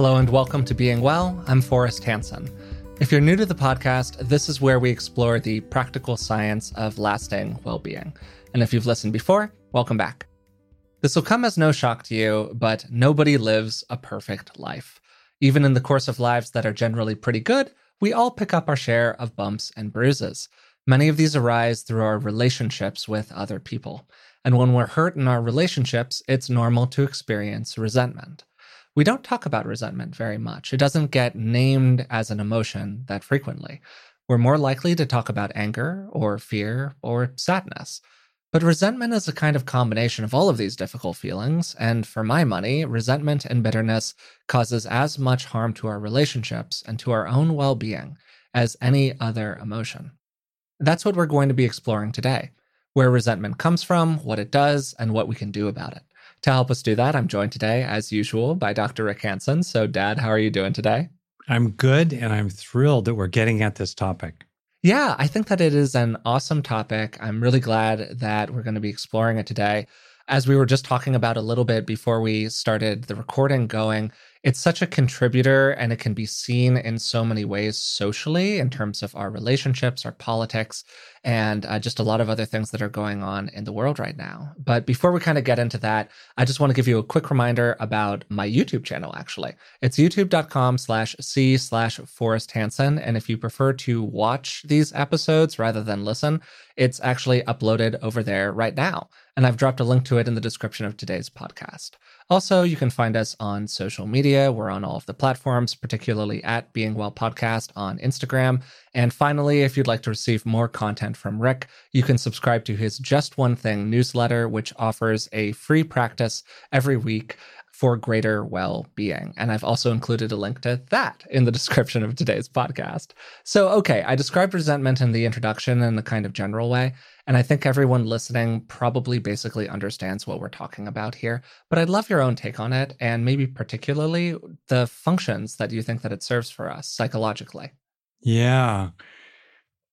Hello and welcome to Being Well. I'm Forrest Hanson. If you're new to the podcast, this is where we explore the practical science of lasting well being. And if you've listened before, welcome back. This will come as no shock to you, but nobody lives a perfect life. Even in the course of lives that are generally pretty good, we all pick up our share of bumps and bruises. Many of these arise through our relationships with other people. And when we're hurt in our relationships, it's normal to experience resentment we don't talk about resentment very much. It doesn't get named as an emotion that frequently. We're more likely to talk about anger or fear or sadness. But resentment is a kind of combination of all of these difficult feelings, and for my money, resentment and bitterness causes as much harm to our relationships and to our own well being as any other emotion. That's what we're going to be exploring today where resentment comes from, what it does, and what we can do about it. To help us do that, I'm joined today, as usual, by Dr. Rick Hanson. So, Dad, how are you doing today? I'm good, and I'm thrilled that we're getting at this topic. Yeah, I think that it is an awesome topic. I'm really glad that we're going to be exploring it today. As we were just talking about a little bit before we started the recording going, it's such a contributor and it can be seen in so many ways socially in terms of our relationships, our politics, and uh, just a lot of other things that are going on in the world right now. But before we kind of get into that, I just want to give you a quick reminder about my YouTube channel, actually. It's youtube.com slash C slash Forrest Hanson. And if you prefer to watch these episodes rather than listen, it's actually uploaded over there right now. And I've dropped a link to it in the description of today's podcast. Also, you can find us on social media. We're on all of the platforms, particularly at Being Well Podcast on Instagram. And finally, if you'd like to receive more content from Rick, you can subscribe to his Just One Thing newsletter, which offers a free practice every week for greater well being. And I've also included a link to that in the description of today's podcast. So, okay, I described resentment in the introduction in a kind of general way. And I think everyone listening probably basically understands what we're talking about here. But I'd love your own take on it and maybe particularly the functions that you think that it serves for us psychologically. Yeah.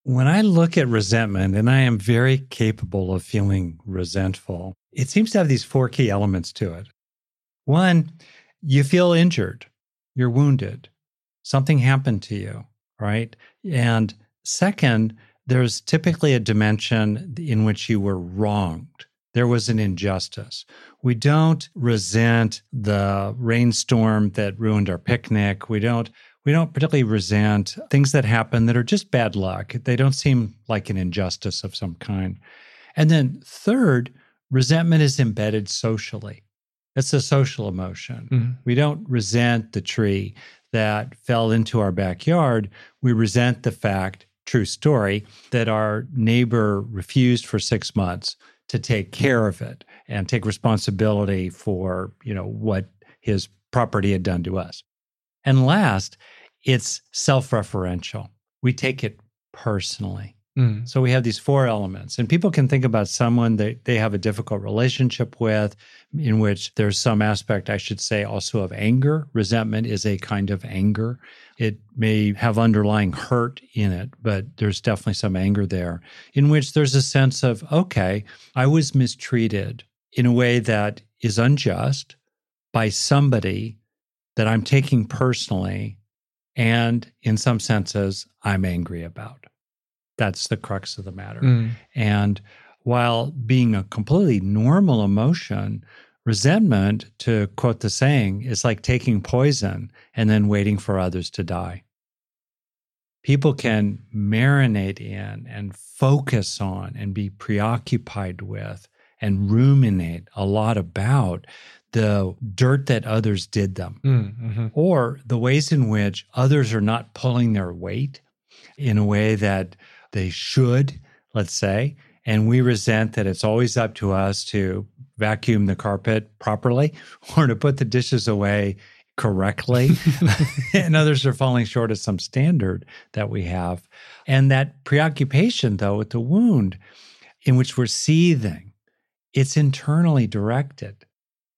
When I look at resentment, and I am very capable of feeling resentful, it seems to have these four key elements to it. One, you feel injured, you're wounded, something happened to you, right? And second, there's typically a dimension in which you were wronged. There was an injustice. We don't resent the rainstorm that ruined our picnic. We don't we don't particularly resent things that happen that are just bad luck. They don't seem like an injustice of some kind. And then third, resentment is embedded socially. It's a social emotion. Mm-hmm. We don't resent the tree that fell into our backyard. We resent the fact, true story, that our neighbor refused for six months to take care of it and take responsibility for, you know, what his property had done to us. And last, it's self-referential. We take it personally. Mm. So we have these four elements, and people can think about someone that they have a difficult relationship with, in which there's some aspect, I should say, also of anger. Resentment is a kind of anger. It may have underlying hurt in it, but there's definitely some anger there, in which there's a sense of, okay, I was mistreated in a way that is unjust by somebody that I'm taking personally, and in some senses, I'm angry about. That's the crux of the matter. Mm. And while being a completely normal emotion, resentment, to quote the saying, is like taking poison and then waiting for others to die. People can marinate in and focus on and be preoccupied with and ruminate a lot about the dirt that others did them mm, mm-hmm. or the ways in which others are not pulling their weight in a way that they should, let's say, and we resent that it's always up to us to vacuum the carpet properly or to put the dishes away correctly. And others are falling short of some standard that we have. And that preoccupation though with the wound in which we're seething it's internally directed.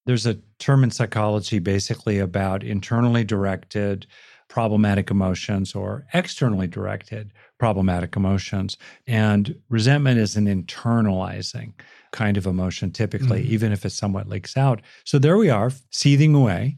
There's a term in psychology basically about internally directed problematic emotions or externally directed problematic emotions. And resentment is an internalizing kind of emotion, typically, mm-hmm. even if it somewhat leaks out. So there we are, seething away.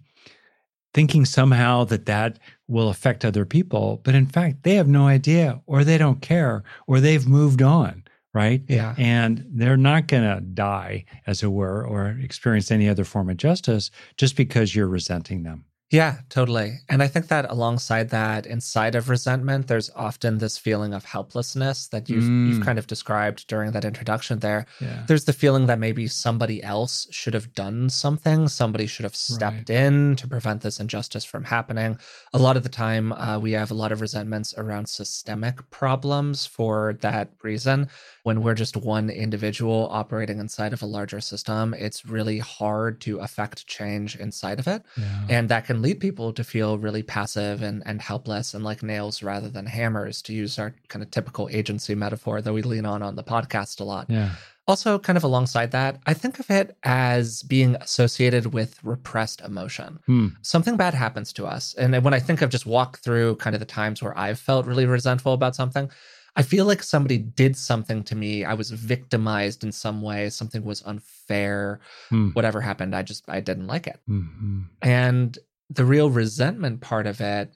thinking somehow that that will affect other people. But in fact, they have no idea, or they don't care, or they've moved on, right? Yeah. And they're not going to die, as it were, or experience any other form of justice just because you're resenting them. Yeah, totally. And I think that alongside that, inside of resentment, there's often this feeling of helplessness that you've mm. you've kind of described during that introduction there. Yeah. There's the feeling that maybe somebody else should have done something, somebody should have stepped right. in to prevent this injustice from happening. A lot of the time, uh, we have a lot of resentments around systemic problems for that reason when we're just one individual operating inside of a larger system, it's really hard to affect change inside of it. Yeah. And that can lead people to feel really passive and, and helpless and like nails rather than hammers, to use our kind of typical agency metaphor that we lean on on the podcast a lot. Yeah. Also, kind of alongside that, I think of it as being associated with repressed emotion. Hmm. Something bad happens to us. And when I think of just walk through kind of the times where I've felt really resentful about something, I feel like somebody did something to me. I was victimized in some way. Something was unfair. Mm. Whatever happened, I just I didn't like it. Mm-hmm. And the real resentment part of it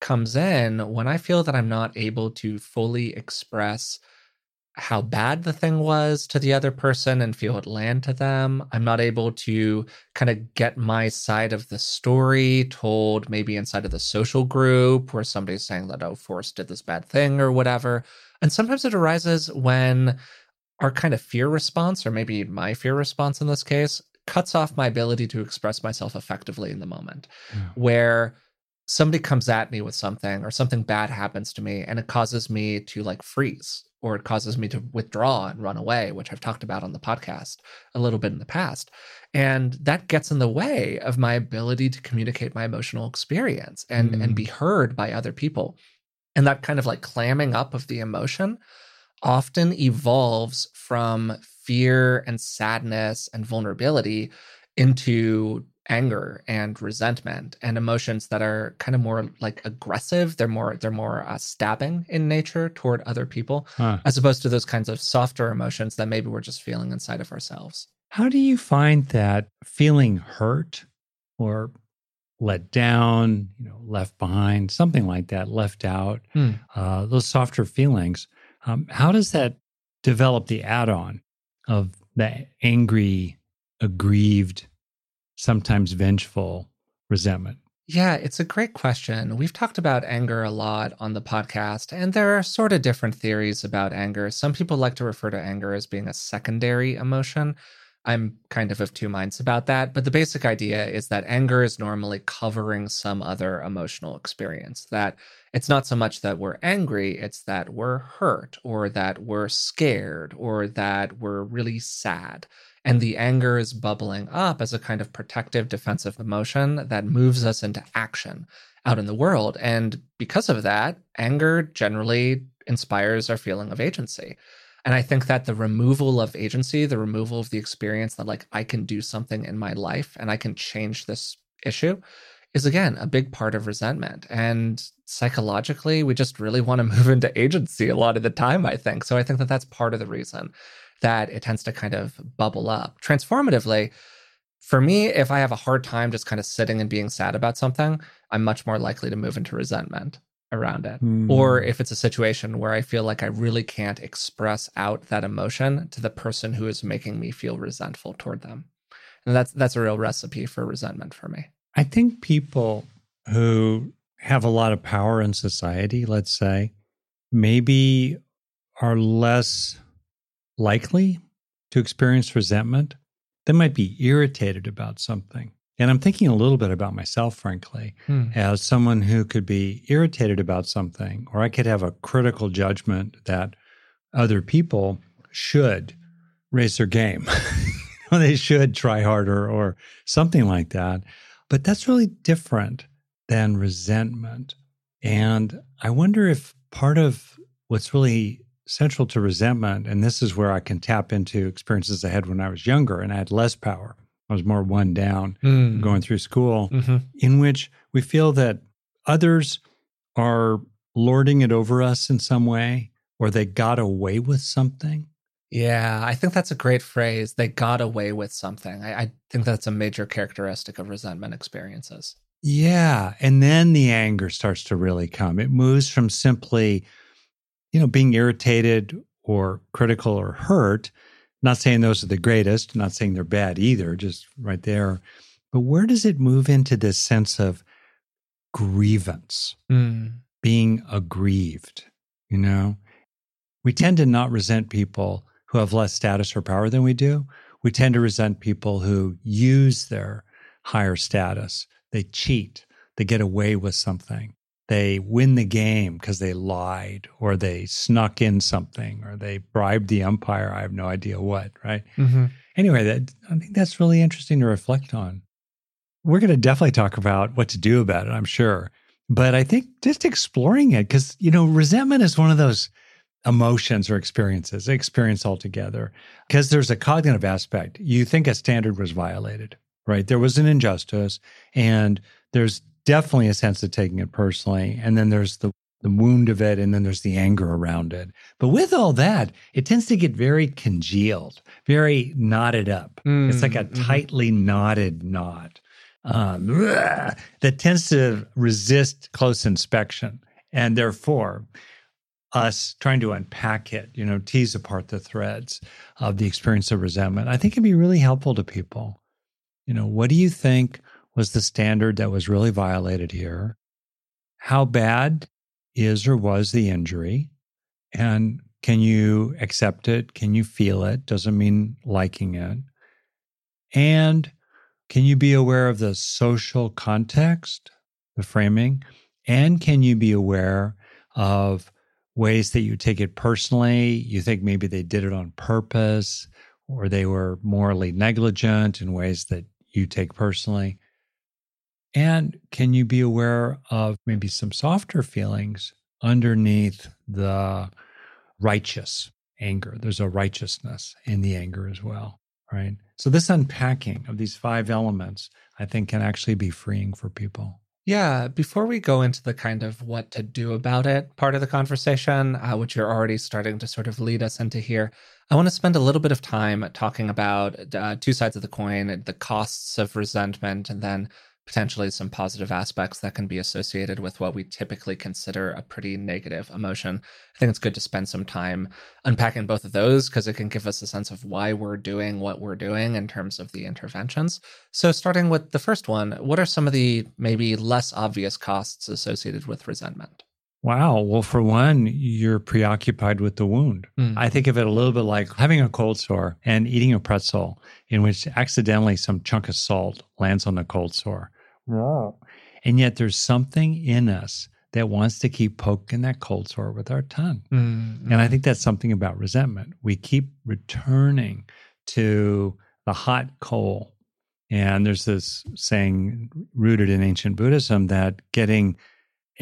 comes in when I feel that I'm not able to fully express how bad the thing was to the other person and feel it land to them. I'm not able to kind of get my side of the story told maybe inside of the social group where somebody's saying that, oh, Forrest did this bad thing or whatever. And sometimes it arises when our kind of fear response, or maybe my fear response in this case, cuts off my ability to express myself effectively in the moment, yeah. where somebody comes at me with something or something bad happens to me and it causes me to like freeze or it causes me to withdraw and run away, which I've talked about on the podcast a little bit in the past. And that gets in the way of my ability to communicate my emotional experience and, mm. and be heard by other people. And that kind of like clamming up of the emotion often evolves from fear and sadness and vulnerability into anger and resentment and emotions that are kind of more like aggressive they're more they're more uh, stabbing in nature toward other people huh. as opposed to those kinds of softer emotions that maybe we're just feeling inside of ourselves how do you find that feeling hurt or let down you know left behind something like that left out hmm. uh, those softer feelings um, how does that develop the add-on of the angry aggrieved sometimes vengeful resentment? Yeah, it's a great question. We've talked about anger a lot on the podcast, and there are sort of different theories about anger. Some people like to refer to anger as being a secondary emotion. I'm kind of of two minds about that, but the basic idea is that anger is normally covering some other emotional experience. That it's not so much that we're angry, it's that we're hurt, or that we're scared, or that we're really sad. And the anger is bubbling up as a kind of protective defensive emotion that moves us into action out in the world. And because of that, anger generally inspires our feeling of agency. And I think that the removal of agency, the removal of the experience that, like, I can do something in my life and I can change this issue is again a big part of resentment. And psychologically, we just really want to move into agency a lot of the time, I think. So I think that that's part of the reason that it tends to kind of bubble up. Transformatively, for me, if I have a hard time just kind of sitting and being sad about something, I'm much more likely to move into resentment around it. Mm. Or if it's a situation where I feel like I really can't express out that emotion to the person who is making me feel resentful toward them. And that's that's a real recipe for resentment for me. I think people who have a lot of power in society, let's say, maybe are less likely to experience resentment. They might be irritated about something. And I'm thinking a little bit about myself, frankly, hmm. as someone who could be irritated about something, or I could have a critical judgment that other people should raise their game. they should try harder or something like that. But that's really different than resentment. And I wonder if part of what's really central to resentment, and this is where I can tap into experiences I had when I was younger and I had less power. I was more one down mm. going through school, mm-hmm. in which we feel that others are lording it over us in some way, or they got away with something. Yeah, I think that's a great phrase. They got away with something. I, I think that's a major characteristic of resentment experiences. Yeah. And then the anger starts to really come. It moves from simply, you know, being irritated or critical or hurt. Not saying those are the greatest, not saying they're bad either, just right there. But where does it move into this sense of grievance, Mm. being aggrieved? You know, we tend to not resent people who have less status or power than we do. We tend to resent people who use their higher status. They cheat, they get away with something. They win the game because they lied or they snuck in something or they bribed the umpire. I have no idea what, right? hmm Anyway, that, I think that's really interesting to reflect on. We're going to definitely talk about what to do about it, I'm sure. But I think just exploring it, because, you know, resentment is one of those emotions or experiences, experience altogether, because there's a cognitive aspect. You think a standard was violated, right? There was an injustice, and there's definitely a sense of taking it personally. And then there's the the wound of it, and then there's the anger around it. But with all that, it tends to get very congealed, very knotted up. It's like a Mm, mhm. tightly knotted knot um, that tends to resist close inspection. And therefore, us trying to unpack it, you know, tease apart the threads of the experience of resentment, I think can be really helpful to people. You know, what do you think was the standard that was really violated here? How bad is or was the injury? And can you accept it? Can you feel it? Doesn't mean liking it. And can you be aware of the social context, the framing? And can you be aware of ways that you take it personally? You think maybe they did it on purpose or they were morally negligent in ways that you take personally? And can you be aware of maybe some softer feelings underneath the righteous anger? There's a righteousness in the anger as well, right? So, this unpacking of these five elements, I think, can actually be freeing for people. Yeah, before we go into the kind of what to do about it part of the conversation, uh, which you're already starting to sort of lead us into here, I want to spend a little bit of time talking about uh, two sides of the coin the costs of resentment, and then potentially some positive aspects that can be associated with what we typically consider a pretty negative emotion. I think it's good to spend some time unpacking both of those because it can give us a sense of why we're doing what we're doing in terms of the interventions. So, starting with the first one, what are some of the maybe less obvious costs associated with resentment? Wow. Well, for one, you're preoccupied with the wound. Mm. I think of it a little bit like having a cold sore and eating a pretzel in which accidentally some chunk of salt lands on the cold sore. And yet there's something in us that wants to keep poking that cold sore with our tongue. Mm, And I think that's something about resentment. We keep returning to the hot coal. And there's this saying rooted in ancient Buddhism that getting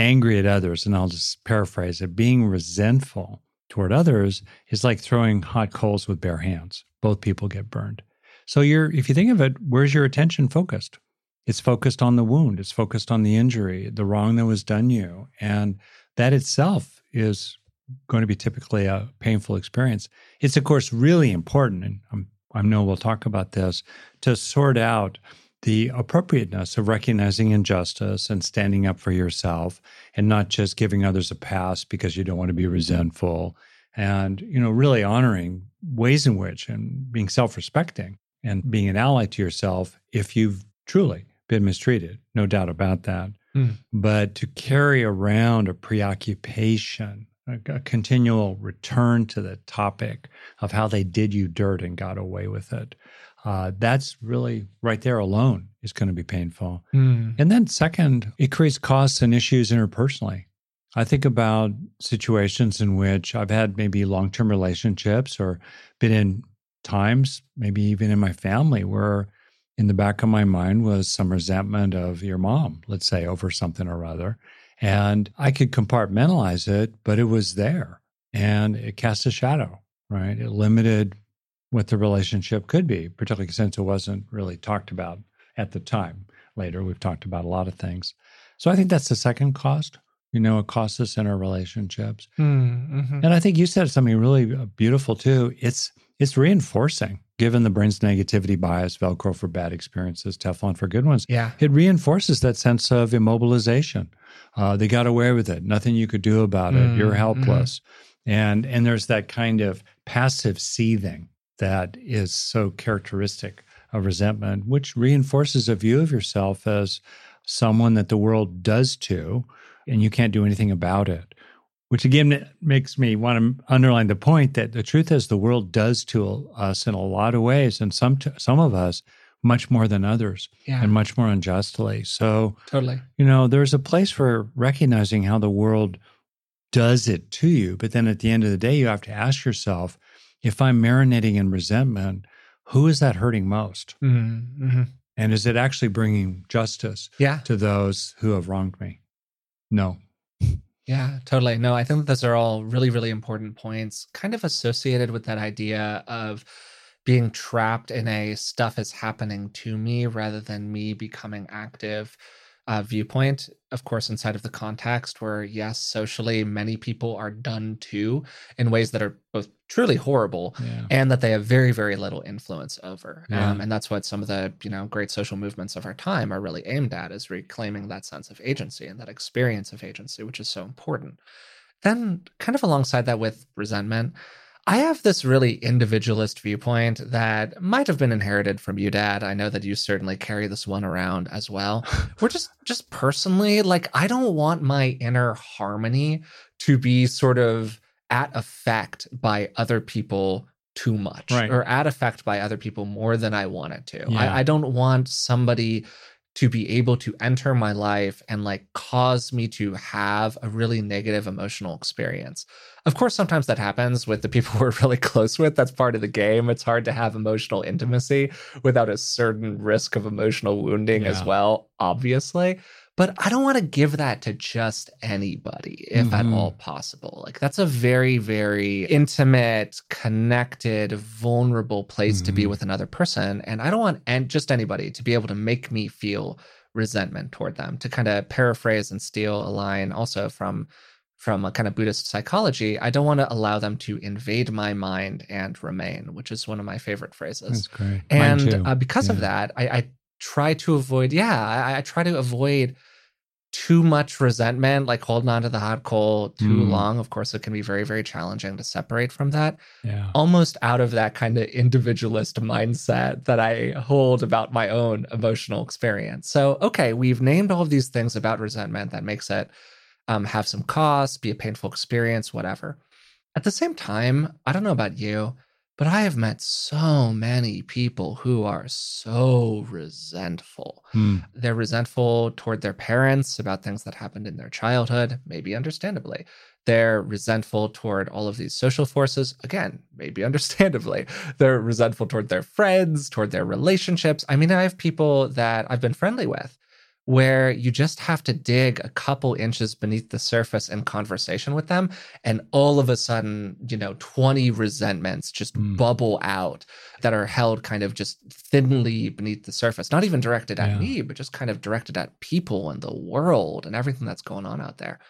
angry at others, and I'll just paraphrase it, being resentful toward others is like throwing hot coals with bare hands. Both people get burned. So you're if you think of it, where's your attention focused? It's focused on the wound, it's focused on the injury, the wrong that was done you. And that itself is going to be typically a painful experience. It's of course really important, and I'm, I know we'll talk about this, to sort out the appropriateness of recognizing injustice and standing up for yourself and not just giving others a pass because you don't want to be resentful and you know really honoring ways in which and being self-respecting and being an ally to yourself if you've truly been mistreated no doubt about that Mm. but to carry around a preoccupation a, a continual return to the topic of how they did you dirt and got away with it uh, that's really right there alone is going to be painful. Mm. And then, second, it creates costs and issues interpersonally. I think about situations in which I've had maybe long term relationships or been in times, maybe even in my family, where in the back of my mind was some resentment of your mom, let's say, over something or other. And I could compartmentalize it, but it was there and it cast a shadow, right? It limited what the relationship could be, particularly since it wasn't really talked about at the time. Later, we've talked about a lot of things. So I think that's the second cost. You know, it costs us in our relationships. Mm, mhm. And I think you said something really uh, beautiful too. It's it's reinforcing. Given the brain's negativity bias, Velcro for bad experiences, Teflon for good ones, Yeah. it reinforces that sense of immobilization. Uh, they got away with it. Nothing you could do about it. You're Mm, helpless. And and there's that kind of passive seething that is so characteristic of resentment, which reinforces a view of yourself as someone that the world does to, and you can't do anything about it. Which again makes me want to underline the point that the truth is the world does to us in a lot of ways, and some some of us much more than others, Yeah. and much more unjustly. So totally. you know, there's a place for recognizing how the world does it to you. But then at the end of the day, you have to ask yourself if I'm marinating in resentment, who is that hurting most? Mm-hmm. And is it actually bringing justice Yeah. to those who have wronged me? No. Yeah, totally. No, I think those are all really, really important points, kind of associated with that idea of being trapped in a stuff is happening to me rather than me becoming active uh, viewpoint. Of course, inside of the context where, yes, socially, many people are done to in ways that are both truly horrible Yeah. and that they have very very little influence over Yeah. um, and that's what some of the you know great social movements of our time are really aimed at is reclaiming that sense of agency and that experience of agency which is so important then kind of alongside that with resentment i have this really individualist viewpoint that might have been inherited from you dad i know that you certainly carry this one around as well we're just just personally like i don't want my inner harmony to be sort of at effect by other people too much Right. or at effect by other people more than I want it to. Yeah. I, I don't want somebody to be able to enter my life and like cause me to have a really negative emotional experience. Of course, sometimes that happens with the people we're really close with. That's part of the game. It's hard to have emotional intimacy without a certain risk of emotional wounding as well, obviously. But I don't want to give that to just anybody, if at Mhm. all possible. Like, that's a very, very intimate, connected, vulnerable place to be Mhm. with another person. And I don't want and just anybody to be able to make me feel resentment toward them. To kind of paraphrase and steal a line also from from a kind of Buddhist psychology, I don't want to allow them to invade my mind and remain, which is one of my favorite phrases That's great. Mine too. and uh, because of that I, I try to avoid yeah I, I try to avoid too much resentment like holding on to the hot coal too Mm. long of course it can be very very challenging to separate from that Yeah. almost out of that kind of individualist mindset that i hold about my own emotional experience so okay we've named all of these things about resentment that makes it um, have some cost be a painful experience whatever at the same time i don't know about you but I have met so many people who are so resentful. Hmm. They're resentful toward their parents about things that happened in their childhood, maybe understandably. They're resentful toward all of these social forces, again, maybe understandably. They're resentful toward their friends, toward their relationships. I mean, I have people that I've been friendly with where you just have to dig a couple inches beneath the surface in conversation with them and all of a sudden you know 20 resentments just Mm. bubble out that are held kind of just thinly beneath the surface not even directed at Yeah. me but just kind of directed at people and the world and everything that's going on out there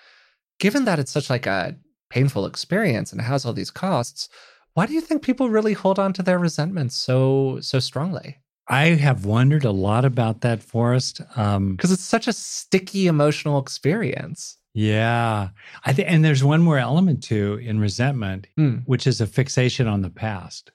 given that it's such like a painful experience and it has all these costs why do you think people really hold on to their resentments so so strongly I have wondered a lot about that, Forrest. Um, because it's such a sticky emotional experience yeah, I think, and there's one more element too in resentment, Hmm. which is a fixation on the past.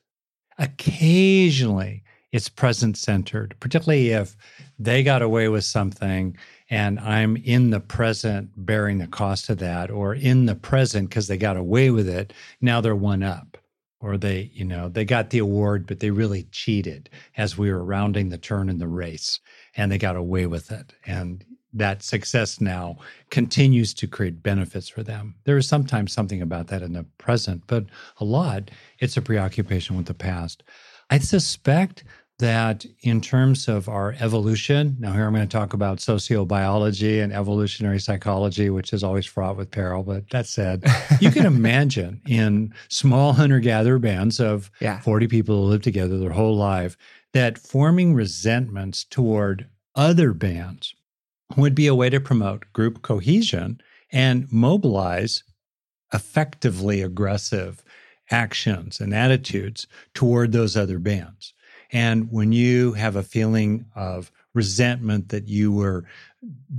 Occasionally, it's present centered, particularly if they got away with something and I'm in the present bearing the cost of that, or in the present because they got away with it. Now they're one up, or they, you know, they got the award, but they really cheated as we were rounding the turn in the race and they got away with it. And that success now continues to create benefits for them. There is sometimes something about that in the present, but a lot, it's a preoccupation with the past. I suspect that in terms of our evolution, now here I'm going to talk about sociobiology and evolutionary psychology, which is always fraught with peril. But that said, you can imagine in small hunter gatherer bands of yeah 40 people who live together their whole life that forming resentments toward other bands would be a way to promote group cohesion and mobilize effectively aggressive actions and attitudes toward those other bands. And when you have a feeling of resentment that you were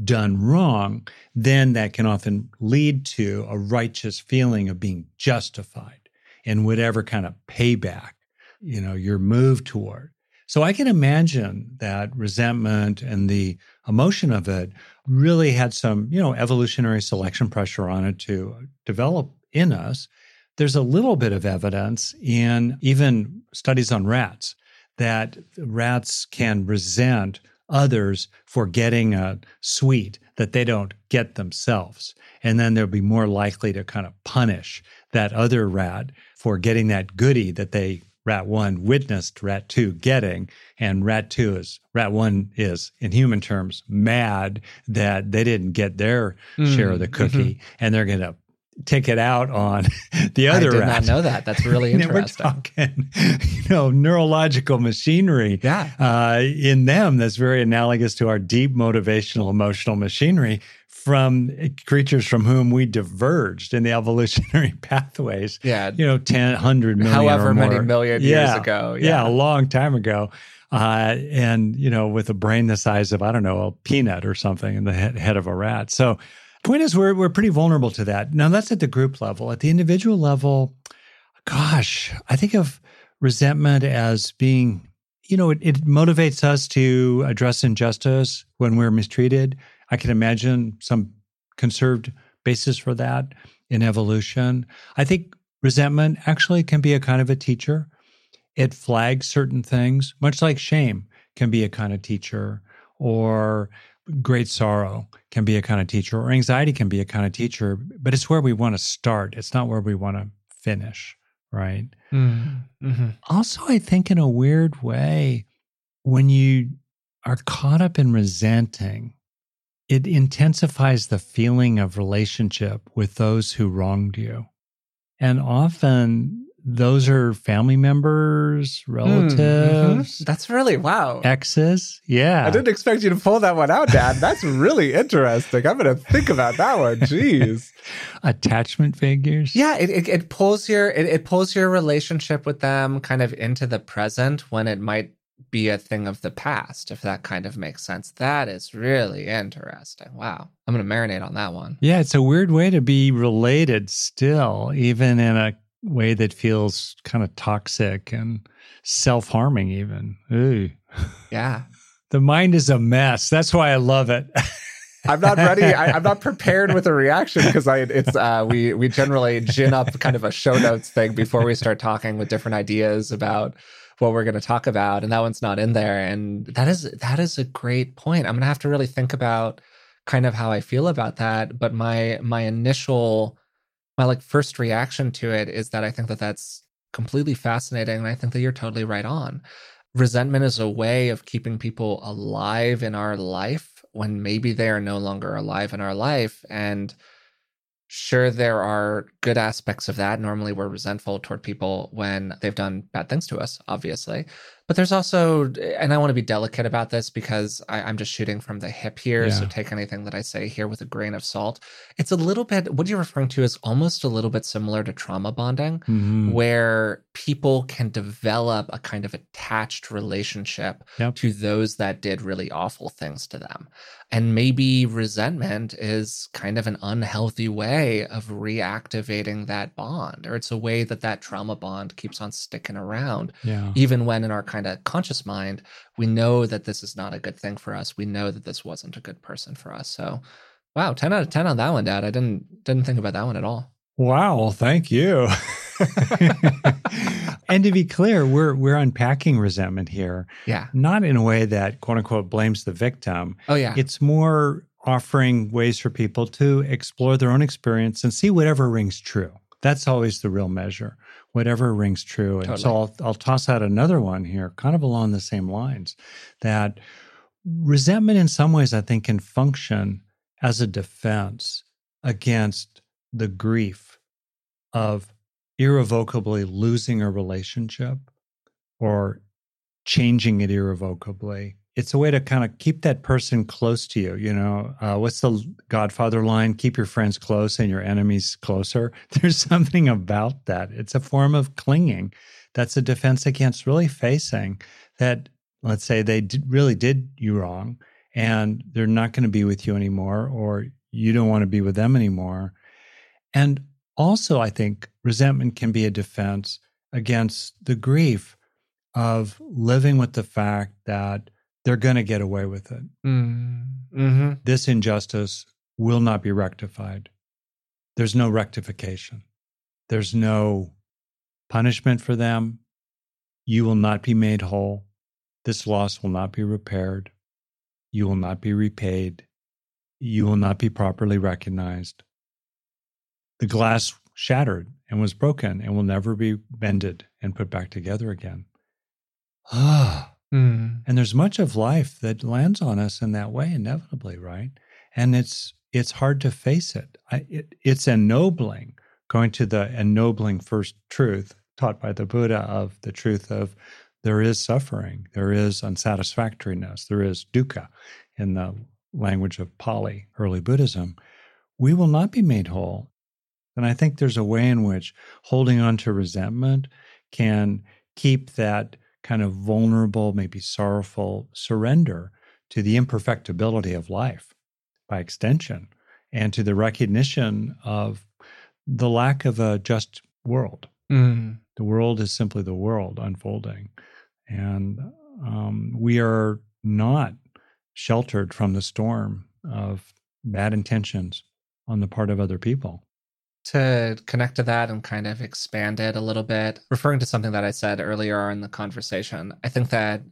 done wrong, then that can often lead to a righteous feeling of being justified in whatever kind of payback, you know, you're moved toward. So I can imagine that resentment and the emotion of it really had some, you know, evolutionary selection pressure on it to develop in us. There's a little bit of evidence in even studies on rats that rats can resent others for getting a sweet that they don't get themselves. And then they'll be more likely to kind of punish that other rat for getting that goodie that they rat one witnessed rat two getting. And rat two is rat one is in human terms mad that they didn't get their mm, share of the cookie mm-hmm. and they're going to take it out on the other I did not know that. That's really interesting. We're talking, you know, neurological machinery yeah. Uh, in them that's very analogous to our deep motivational emotional machinery from creatures from whom we diverged in the evolutionary pathways. Yeah. You know, 10, 100 million. However many million yeah, years ago. Yeah. yeah, a long time ago. Uh, and, you know, with a brain the size of, I don't know, a peanut or something in the head, head of a rat. So, point is, we're, we're pretty vulnerable to that. Now, that's at the group level. At the individual level, gosh, I think of resentment as being, you know, it, it motivates us to address injustice when we're mistreated I can imagine some conserved basis for that in evolution. I think resentment actually can be a kind of a teacher. It flags certain things, much like shame can be a kind of teacher, or great sorrow can be a kind of teacher, or anxiety can be a kind of teacher, but it's where we want to start. It's not where we want to finish, right? Mm-hmm. mm-hmm. Also, I think in a weird way, when you are caught up in resenting, it intensifies the feeling of relationship with those who wronged you. And often those are family members, relatives. Mm-hmm. That's really wow. Exes. Yeah. I didn't expect you to pull that one out, Dad. That's really interesting. I'm going to think about that one. Jeez. Attachment figures. Yeah, it, it, it pulls your it, it pulls your relationship with them kind of into the present when it might be a thing of the past, if that kind of makes sense. That is really interesting. Wow. I'm going to marinate on that one. Yeah, it's a weird way to be related still, even in a way that feels kind of toxic and self harming, even. Ooh. Yeah. the mind is a mess. That's why I love it. I'm not ready. I, am not prepared with a reaction because I it's uh, we we generally gin up kind of a show notes thing before we start talking with different ideas about what we're going to talk about and that one's not in there and that is that is a great point i'm going to have to really think about kind of how i feel about that but my my initial my like first reaction to it is that i think that that's completely fascinating and i think that you're totally right on resentment is a way of keeping people alive in our life when maybe they are no longer alive in our life and Sure, there are good aspects of that. Normally, we're resentful toward people when they've done bad things to us, obviously. But there's also, and I want to be delicate about this because I, am just shooting from the hip here. Yeah. So take anything that I say here with a grain of salt. It's a little bit, what you're referring to is almost a little bit similar to trauma bonding, mm-hmm. where people can develop a kind of attached relationship yep. to those that did really awful things to them. And maybe resentment is kind of an unhealthy way of reactivating that bond, or it's a way that that trauma bond keeps on sticking around, yeah. even when in our kind of conscious mind, we know that this is not a good thing for us. We know that this wasn't a good person for us. So, wow, 10 out of 10 on that one, Dad. I didn't didn't think about that one at all. Wow, thank you. and to be clear, we're we're unpacking resentment here. Yeah. Not in a way that quote unquote blames the victim. Oh yeah. It's more offering ways for people to explore their own experience and see whatever rings true. That's always the real measure whatever rings true. And totally. so I'll, I'll toss out another one here, kind of along the same lines that resentment, in some ways, I think, can function as a defense against the grief of irrevocably losing a relationship or changing it irrevocably it's a way to kind of keep that person close to you. You know, uh, what's the Godfather line? Keep your friends close and your enemies closer. There's something about that. It's a form of clinging. That's a defense against really facing that. Let's say they really did you wrong, and they're not going to be with you anymore, or you don't want to be with them anymore. And also, I think resentment can be a defense against the grief of living with the fact that they're going to get away with it. Mm-hmm. This injustice will not be rectified. There's no rectification. There's no punishment for them. You will not be made whole. This loss will not be repaired. You will not be repaid. You will not be properly recognized. The glass shattered and was broken and will never be mended and put back together again. Ah. Mm. And there's much of life that lands on us in that way, inevitably, right? And it's it's hard to face it. I, it it's ennobling, going to the ennobling first truth taught by the Buddha of the truth of there is suffering, there is unsatisfactoriness, there is dukkha in the language of Pali, early Buddhism. We will not be made whole. And I think there's a way in which holding on to resentment can keep that kind of vulnerable, maybe sorrowful surrender to the imperfectibility of life by extension and to the recognition of the lack of a just world. Mm. The world is simply the world unfolding. And um, we are not sheltered from the storm of bad intentions on the part of other people to connect to that and kind of expand it a little bit, referring to something that I said earlier in the conversation, I think that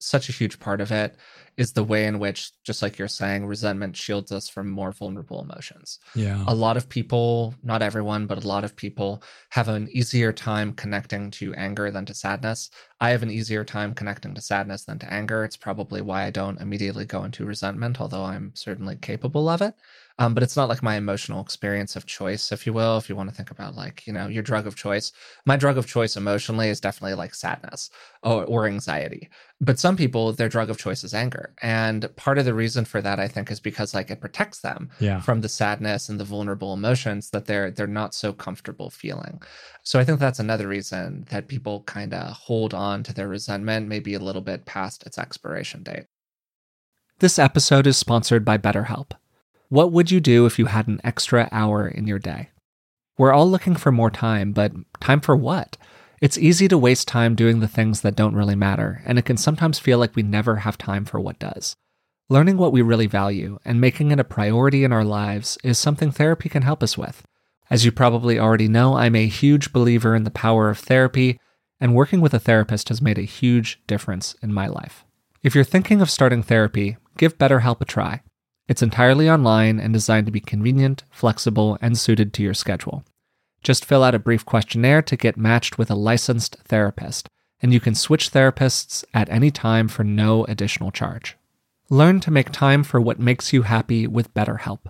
such a huge part of it is the way in which, just like you're saying, resentment shields us from more vulnerable emotions. Yeah. A lot of people, not everyone, but a lot of people have an easier time connecting to anger than to sadness. I have an easier time connecting to sadness than to anger. It's probably why I don't immediately go into resentment, although I'm certainly capable of it. Um, but it's not like my emotional experience of choice, if you will. If you want to think about like, you know, your drug of choice, my drug of choice emotionally is definitely like sadness or, or anxiety. But some people, their drug of choice is anger. And part of the reason for that, I think, is because like it protects them yeah. from the sadness and the vulnerable emotions that they're they're not so comfortable feeling. So I think that's another reason that people kind of hold on to their resentment maybe a little bit past its expiration date. This episode is sponsored by BetterHelp. What would you do if you had an extra hour in your day? We're all looking for more time, but time for what? It's easy to waste time doing the things that don't really matter, and it can sometimes feel like we never have time for what does. Learning what we really value and making it a priority in our lives is something therapy can help us with. As you probably already know, I'm a huge believer in the power of therapy, and working with a therapist has made a huge difference in my life. If you're thinking of starting therapy, give BetterHelp a try. It's entirely online and designed to be convenient, flexible, and suited to your schedule. Just fill out a brief questionnaire to get matched with a licensed therapist, and you can switch therapists at any time for no additional charge. Learn to make time for what makes you happy with BetterHelp.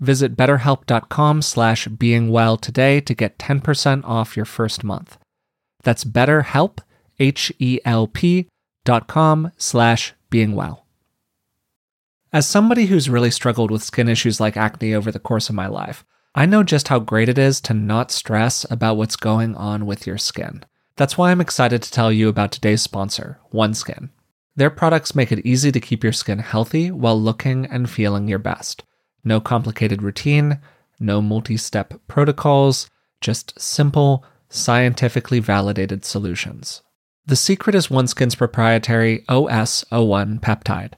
Visit betterhelp.com slash beingwell today to get 10% off your first month. That's betterhelp, H-E-L-P dot com slash beingwell. As somebody who's really struggled with skin issues like acne over the course of my life, I know just how great it is to not stress about what's going on with your skin. That's why I'm excited to tell you about today's sponsor, OneSkin. Their products make it easy to keep your skin healthy while looking and feeling your best. No complicated routine, no multi step protocols, just simple, scientifically validated solutions. The secret is OneSkin's proprietary OS01 peptide.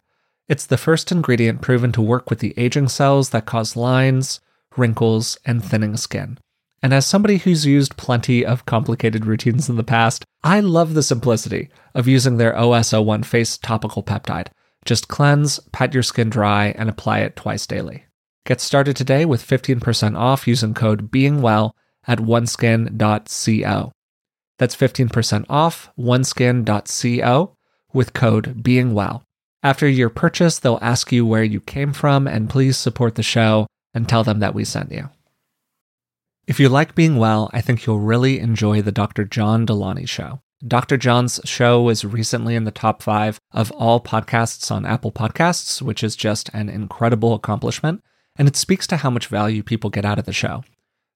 It's the first ingredient proven to work with the aging cells that cause lines, wrinkles, and thinning skin. And as somebody who's used plenty of complicated routines in the past, I love the simplicity of using their OS01 face topical peptide. Just cleanse, pat your skin dry, and apply it twice daily. Get started today with 15% off using code BEINGWELL at oneskin.co. That's 15% off oneskin.co with code BEINGWELL. After your purchase, they'll ask you where you came from, and please support the show and tell them that we sent you. If you like being well, I think you'll really enjoy the Dr. John Delony show. Dr. John's show was recently in the top five of all podcasts on Apple Podcasts, which is just an incredible accomplishment, and it speaks to how much value people get out of the show.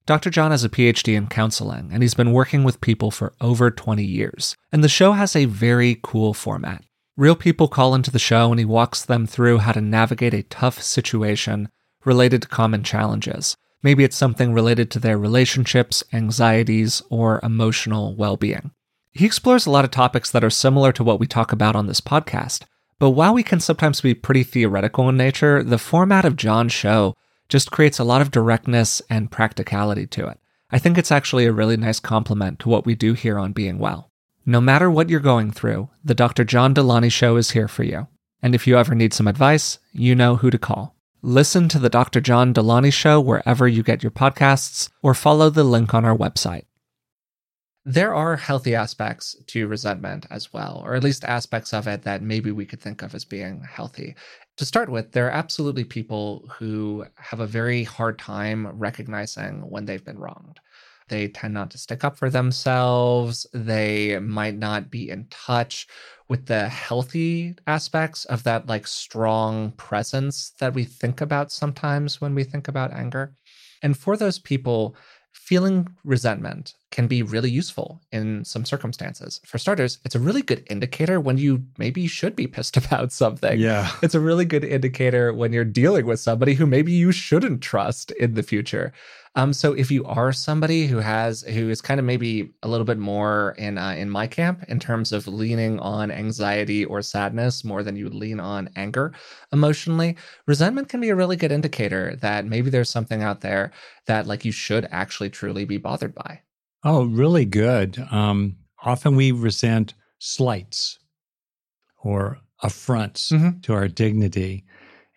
Dr. John has a PhD in counseling, and he's been working with people for over 20 years. And the show has a very cool format. Real people call into the show, and he walks them through how to navigate a tough situation related to common challenges. Maybe it's something related to their relationships, anxieties, or emotional well being. He explores a lot of topics that are similar to what we talk about on this podcast. But while we can sometimes be pretty theoretical in nature, the format of John's show just creates a lot of directness and practicality to it. I think it's actually a really nice complement to what we do here on Being Well. No matter what you're going through, the Dr. John Delaney Show is here for you. And if you ever need some advice, you know who to call. Listen to the Dr. John Delaney Show wherever you get your podcasts or follow the link on our website. There are healthy aspects to resentment as well, or at least aspects of it that maybe we could think of as being healthy. To start with, there are absolutely people who have a very hard time recognizing when they've been wronged. They tend not to stick up for themselves. They might not be in touch with the healthy aspects of that, like strong presence that we think about sometimes when we think about anger. And for those people, feeling resentment can be really useful in some circumstances. For starters, it's a really good indicator when you maybe should be pissed about something. Yeah. It's a really good indicator when you're dealing with somebody who maybe you shouldn't trust in the future. Um, so if you are somebody who has who is kind of maybe a little bit more in uh, in my camp in terms of leaning on anxiety or sadness more than you lean on anger emotionally, resentment can be a really good indicator that maybe there's something out there that like you should actually truly be bothered by. Oh, really good. Um, often we resent slights or affronts mm-hmm. to our dignity,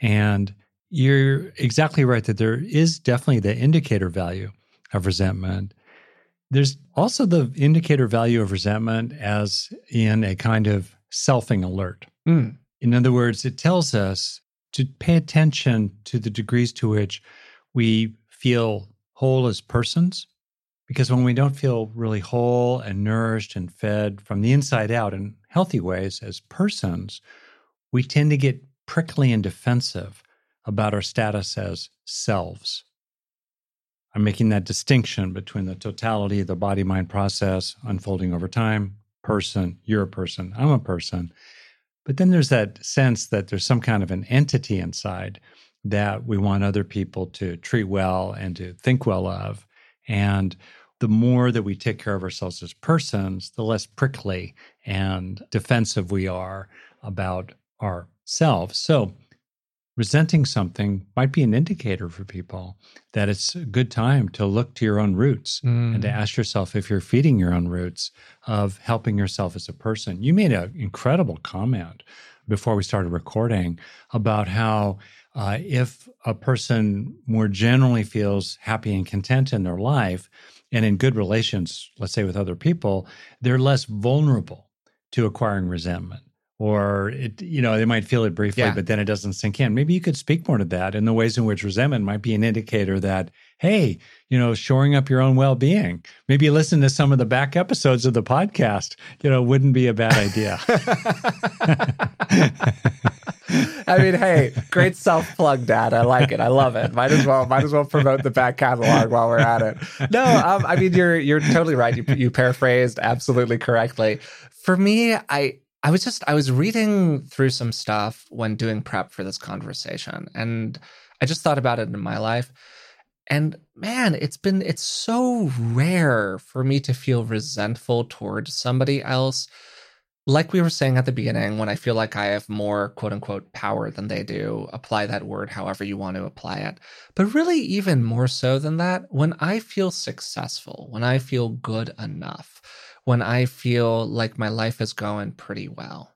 and you're exactly right that there is definitely the indicator value of resentment. There's also the indicator value of resentment as in a kind of selfing alert. Mm. In other words, it tells us to pay attention to the degrees to which we feel whole as persons. Because when we don't feel really whole and nourished and fed from the inside out in healthy ways as persons, we tend to get prickly and defensive about our status as selves. I'm making that distinction between the totality of the body mind process unfolding over time, person, you're a person, I'm a person. But then there's that sense that there's some kind of an entity inside that we want other people to treat well and to think well of. And the more that we take care of ourselves as persons, the less prickly and defensive we are about ourselves. So resenting something might be an indicator for people that it's a good time to look to your own roots mm. and to mm. ask yourself if you're feeding your own roots of helping yourself as a person. You made an incredible comment before we started recording about how uh, if a person more generally feels happy and content in their life and in good relations, let's say with other people, they're less vulnerable to acquiring resentment or it you know they might feel it briefly yeah. but then it doesn't sink in maybe you could speak more to that and the ways in which resentment might be an indicator that hey you know shoring up your own well-being maybe listen to some of the back episodes of the podcast you know wouldn't be a bad idea I mean, hey, great self plug, Dad. I like it. I love it. Might as well, might as well promote the back catalog while we're at it. No, um, I mean, you're you're totally right. You you paraphrased absolutely correctly. For me, I I was just I was reading through some stuff when doing prep for this conversation and I just thought about it in my life. And man it's been it's so rare for me to feel resentful towards somebody else. Like we were saying at the beginning when I feel like I have more quote unquote power than they do apply that word however you want to apply it. But really even more so than that when I feel successful when I feel good enough when I feel like my life is going pretty well.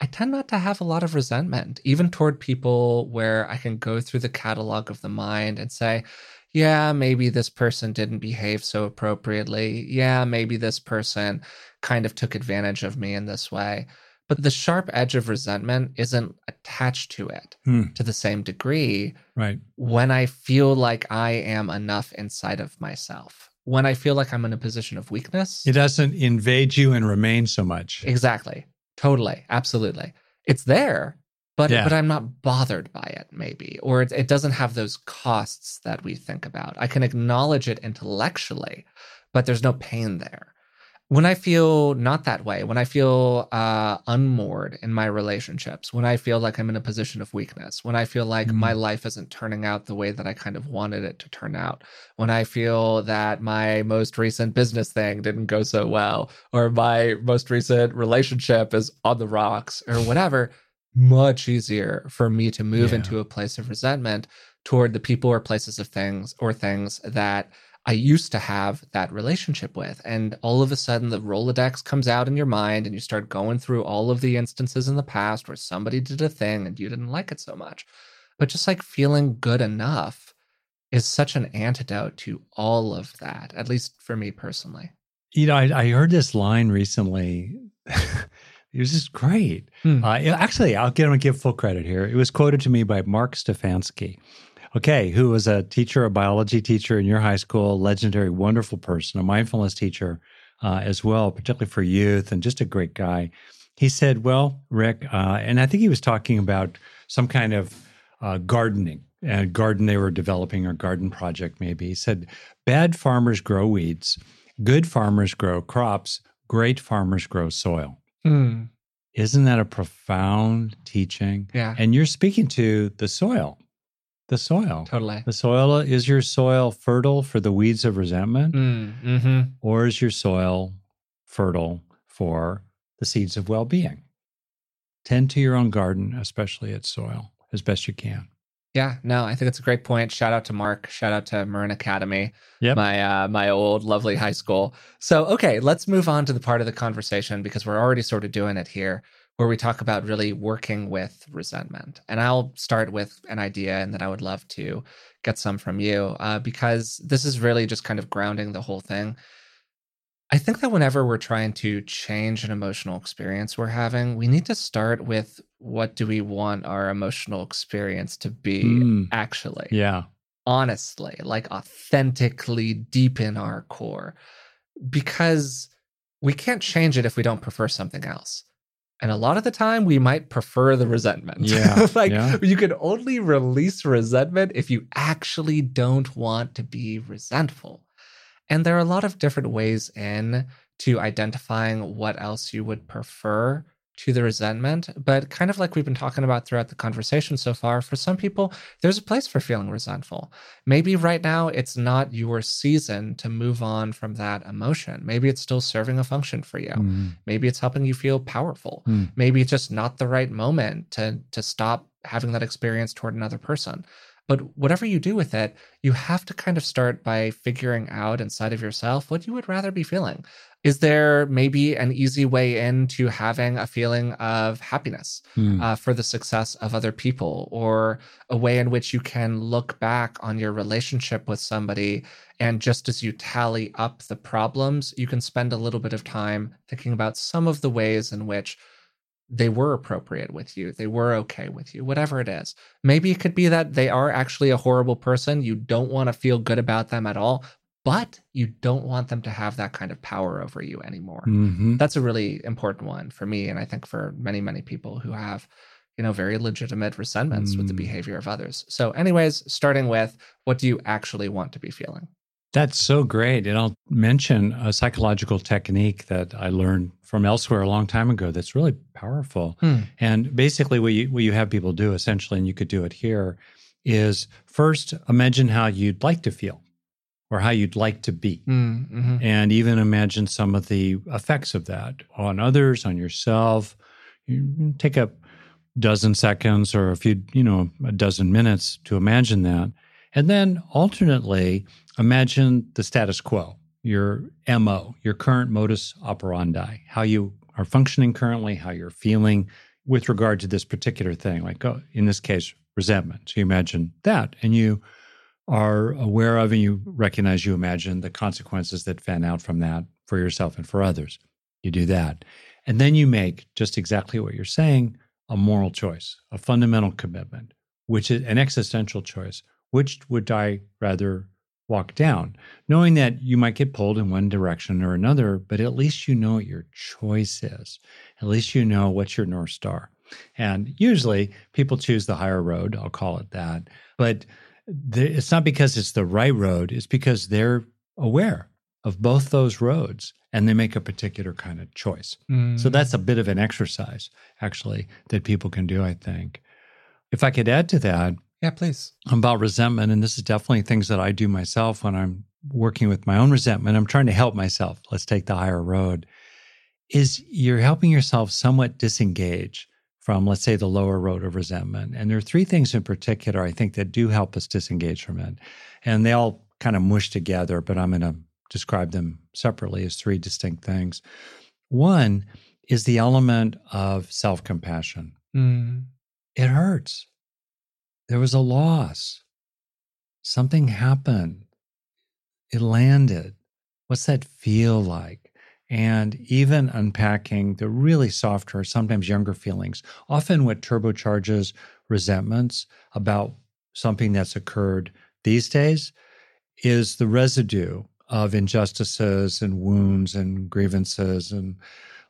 I tend not to have a lot of resentment, even toward people where I can go through the catalog of the mind and say, yeah, maybe this person didn't behave so appropriately. Yeah, maybe this person kind of took advantage of me in this way. But the sharp edge of resentment isn't attached to it hmm. to the same degree. Right. When I feel like I am enough inside of myself when I feel like I'm in a position of weakness. It doesn't invade you and remain so much. Exactly. Totally. Absolutely. It's there, but Yeah. but I'm not bothered by it maybe or it, it doesn't have those costs that we think about. I can acknowledge it intellectually, but there's no pain there. When I feel not that way, when I feel uh, unmoored in my relationships, when I feel like I'm in a position of weakness, when I feel like Mm. my life isn't turning out the way that I kind of wanted it to turn out, when I feel that my most recent business thing didn't go so well, or my most recent relationship is on the rocks, or whatever, much easier for me to move Yeah. into a place of resentment toward the people or places of things or things that I used to have that relationship with. And all of a sudden, the Rolodex comes out in your mind, and you start going through all of the instances in the past where somebody did a thing and you didn't like it so much. But just like feeling good enough is such an antidote to all of that, at least for me personally. You know, I, I heard this line recently. it was just great. Hmm. Uh, actually, I'll get give, give full credit here. It was quoted to me by Mark Stefanski, okay, who was a teacher, a biology teacher in your high school, legendary, wonderful person, a mindfulness teacher uh, as well, particularly for youth, and just a great guy. He said, Well, Rick, uh, and I think he was talking about some kind of uh, gardening, a garden they were developing or garden project, maybe. He said, Bad farmers grow weeds, good farmers grow crops, great farmers grow soil. Hmm. Isn't that a profound teaching? Yeah, And you're speaking to the soil. The soil. totally. The soil is your soil fertile for the weeds of resentment, Mm, hmm or is your soil fertile for the seeds of well being? Tend to your own garden, especially its soil, as best you can. Yeah, no, I think it's a great point. Shout out to Mark. Shout out to Marin Academy, Yep. my uh, my old lovely high school. So, okay, let's move on to the part of the conversation because we're already sort of doing it here, where we talk about really working with resentment. And I'll start with an idea, and then I would love to get some from you uh, because this is really just kind of grounding the whole thing. I think that whenever we're trying to change an emotional experience we're having, we need to start with what do we want our emotional experience to be Mm, actually yeah. honestly like authentically deep in our core because we can't change it if we don't prefer something else and a lot of the time we might prefer the resentment Yeah, like yeah. you can only release resentment if you actually don't want to be resentful and there are a lot of different ways in to identifying what else you would prefer to the resentment. But kind of like we've been talking about throughout the conversation so far, for some people, there's a place for feeling resentful. Maybe right now it's not your season to move on from that emotion. Maybe it's still serving a function for you. Mm, Maybe it's helping you feel powerful. Hmm. Maybe it's just not the right moment to to stop having that experience toward another person. But whatever you do with it, you have to kind of start by figuring out inside of yourself what you would rather be feeling. Is there maybe an easy way into having a feeling of happiness mm. uh, for the success of other people, or a way in which you can look back on your relationship with somebody and just as you tally up the problems, you can spend a little bit of time thinking about some of the ways in which they were appropriate with you, they were okay with you, whatever it is. Maybe it could be that they are actually a horrible person. You don't want to feel good about them at all, but you don't want them to have that kind of power over you anymore. Mhm. That's a really important one for me. And I think for many, many people who have, you know, very legitimate resentments with the Mm. behavior of others. So, anyways, starting with what do you actually want to be feeling? That's so great. And I'll mention a psychological technique that I learned from elsewhere a long time ago that's really powerful. Hmm. And basically, what you, what you have people do essentially, and you could do it here, is first imagine how you'd like to feel or how you'd like to be. Mm-hmm. And even imagine some of the effects of that on others, on yourself. You take a dozen seconds or a few, you know, a dozen minutes to imagine that. And then alternately, imagine the status quo, your MO, your current modus operandi, how you are functioning currently, how you're feeling with regard to this particular thing, like oh, in this case, resentment. So you imagine that and you are aware of and you recognize you imagine the consequences that fan out from that for yourself and for others. You do that. And then you make just exactly what you're saying a moral choice, a fundamental commitment, which is an existential choice. Which would I rather walk down, knowing that you might get pulled in one direction or another, but at least you know what your choice is. At least you know what's your North Star. And usually people choose the higher road, I'll call it that. But it's not because it's the right road, it's because they're aware of both those roads and they make a particular kind of choice. Mm. So that's a bit of an exercise, actually, that people can do, I think. If I could add to that, yeah, please. About resentment, and this is definitely things that I do myself when I'm working with my own resentment. I'm trying to help myself. Let's take the higher road. Is you're helping yourself somewhat disengage from, let's say, the lower road of resentment. And there are three things in particular I think that do help us disengage from it. And they all kind of mush together, but I'm going to describe them separately as three distinct things. One is the element of self compassion. Mm. It hurts. There was a loss. Something happened. It landed. What's that feel like? And even unpacking the really softer, sometimes younger feelings, often what turbocharges resentments about something that's occurred these days is the residue of injustices and wounds and grievances and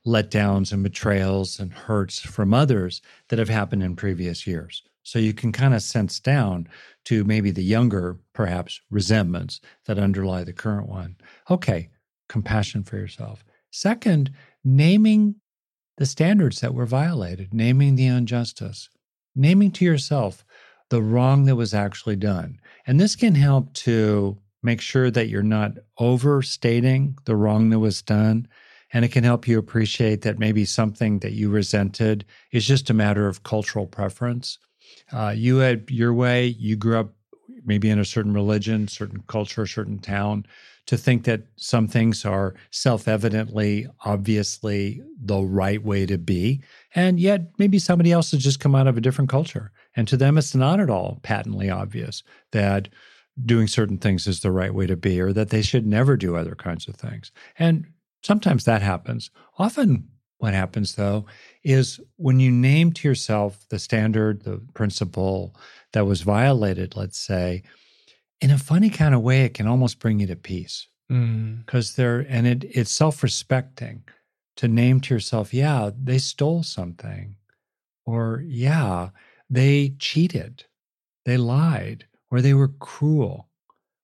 letdowns and betrayals and hurts from others that have happened in previous years. So you can kind of sense down to maybe the younger, perhaps, resentments that underlie the current one. Okay, compassion for yourself. Second, naming the standards that were violated, naming the injustice, naming to yourself the wrong that was actually done. And this can help to make sure that you're not overstating the wrong that was done. And it can help you appreciate that maybe something that you resented is just a matter of cultural preference. Uh, you had your way, you grew up maybe in a certain religion, certain culture, certain town, to think that some things are self evidently, obviously the right way to be. And yet maybe somebody else has just come out of a different culture. And to them, it's not at all patently obvious that doing certain things is the right way to be or that they should never do other kinds of things. And sometimes that happens. Often, what happens though is when you name to yourself the standard, the principle that was violated, let's say, in a funny kind of way, it can almost bring you to peace because mm. they're and it it's self-respecting to name to yourself, yeah, they stole something, or yeah, they cheated, they lied, or they were cruel,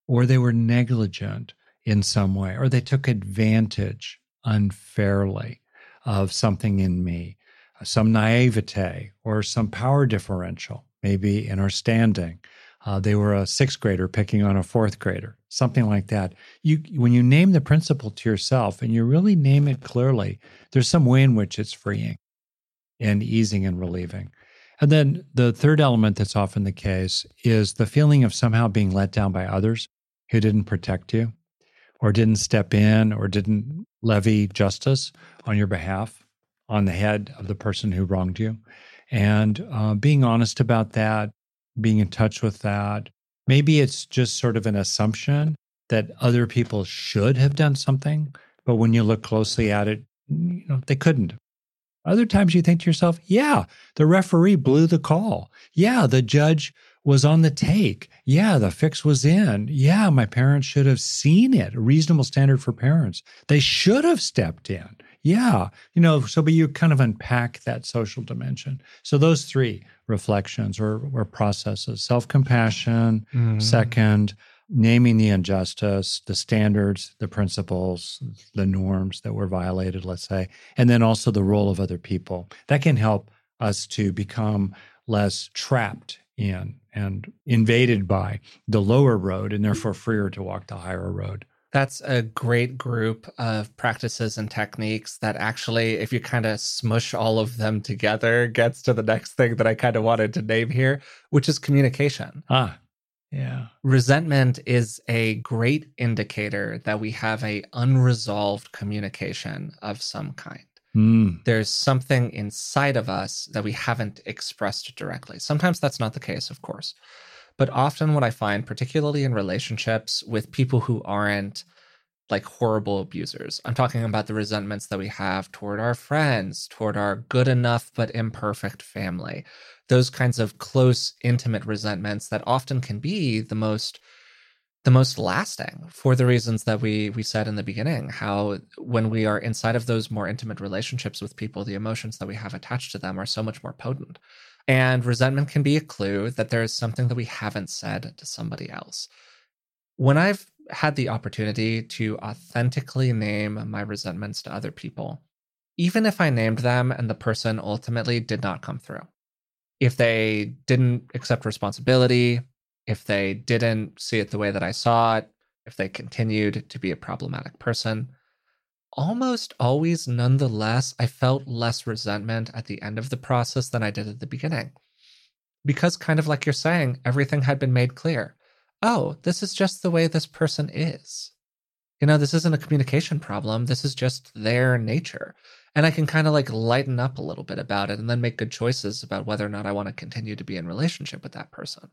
or they were negligent in some way, or they took advantage unfairly of something in me, some naivete or some power differential, maybe in our standing. Uh, they were a sixth grader picking on a fourth grader, something like that. You, when you name the principle to yourself and you really name it clearly, there's some way in which it's freeing and easing and relieving. And then the third element that's often the case is the feeling of somehow being let down by others who didn't protect you or didn't step in or didn't levy justice on your behalf on the head of the person who wronged you. And uh, being honest about that, being in touch with that. Maybe it's just sort of an assumption that other people should have done something, but when you look closely at it, you know, they couldn't. Other times you think to yourself, yeah, the referee blew the call. Yeah, the judge was on the take. Yeah, the fix was in. Yeah, my parents should have seen it. A reasonable standard for parents. They should have stepped in. Yeah, you know, so but you kind of unpack that social dimension. So those three reflections or, or processes self compassion, mm-hmm. second, naming the injustice, the standards, the principles, the norms that were violated, let's say, and then also the role of other people. That can help us to become less trapped in and invaded by the lower road and therefore freer to walk the higher road. That's a great group of practices and techniques that actually, if you kind of smush all of them together, gets to the next thing that I kind of wanted to name here, which is communication. Ah, yeah. Resentment is a great indicator that we have a unresolved communication of some kind. Mm. There's something inside of us that we haven't expressed directly. Sometimes that's not the case, of course. But often what I find, particularly in relationships with people who aren't like horrible abusers. I'm talking about the resentments that we have toward our friends, toward our good enough but imperfect family, those kinds of close, intimate resentments that often can be the most the most lasting for the reasons that we we said in the beginning how when we are inside of those more intimate relationships with people the emotions that we have attached to them are so much more potent. And resentment can be a clue that there is something that we haven't said to somebody else. When i've had the opportunity to authentically name my resentments to other people even if i named them and the person ultimately did not come through if they didn't accept responsibility if they didn't see it the way that I saw it, if they continued to be a problematic person. Almost always, nonetheless, I felt less resentment at the end of the process than I did at the beginning. Because, kind of like you're saying, everything had been made clear. Oh, this is just the way this person is. You know, this isn't a communication problem. This is just their nature. And I can kind of like lighten up a little bit about it and then make good choices about whether or not I want to continue to be in relationship with that person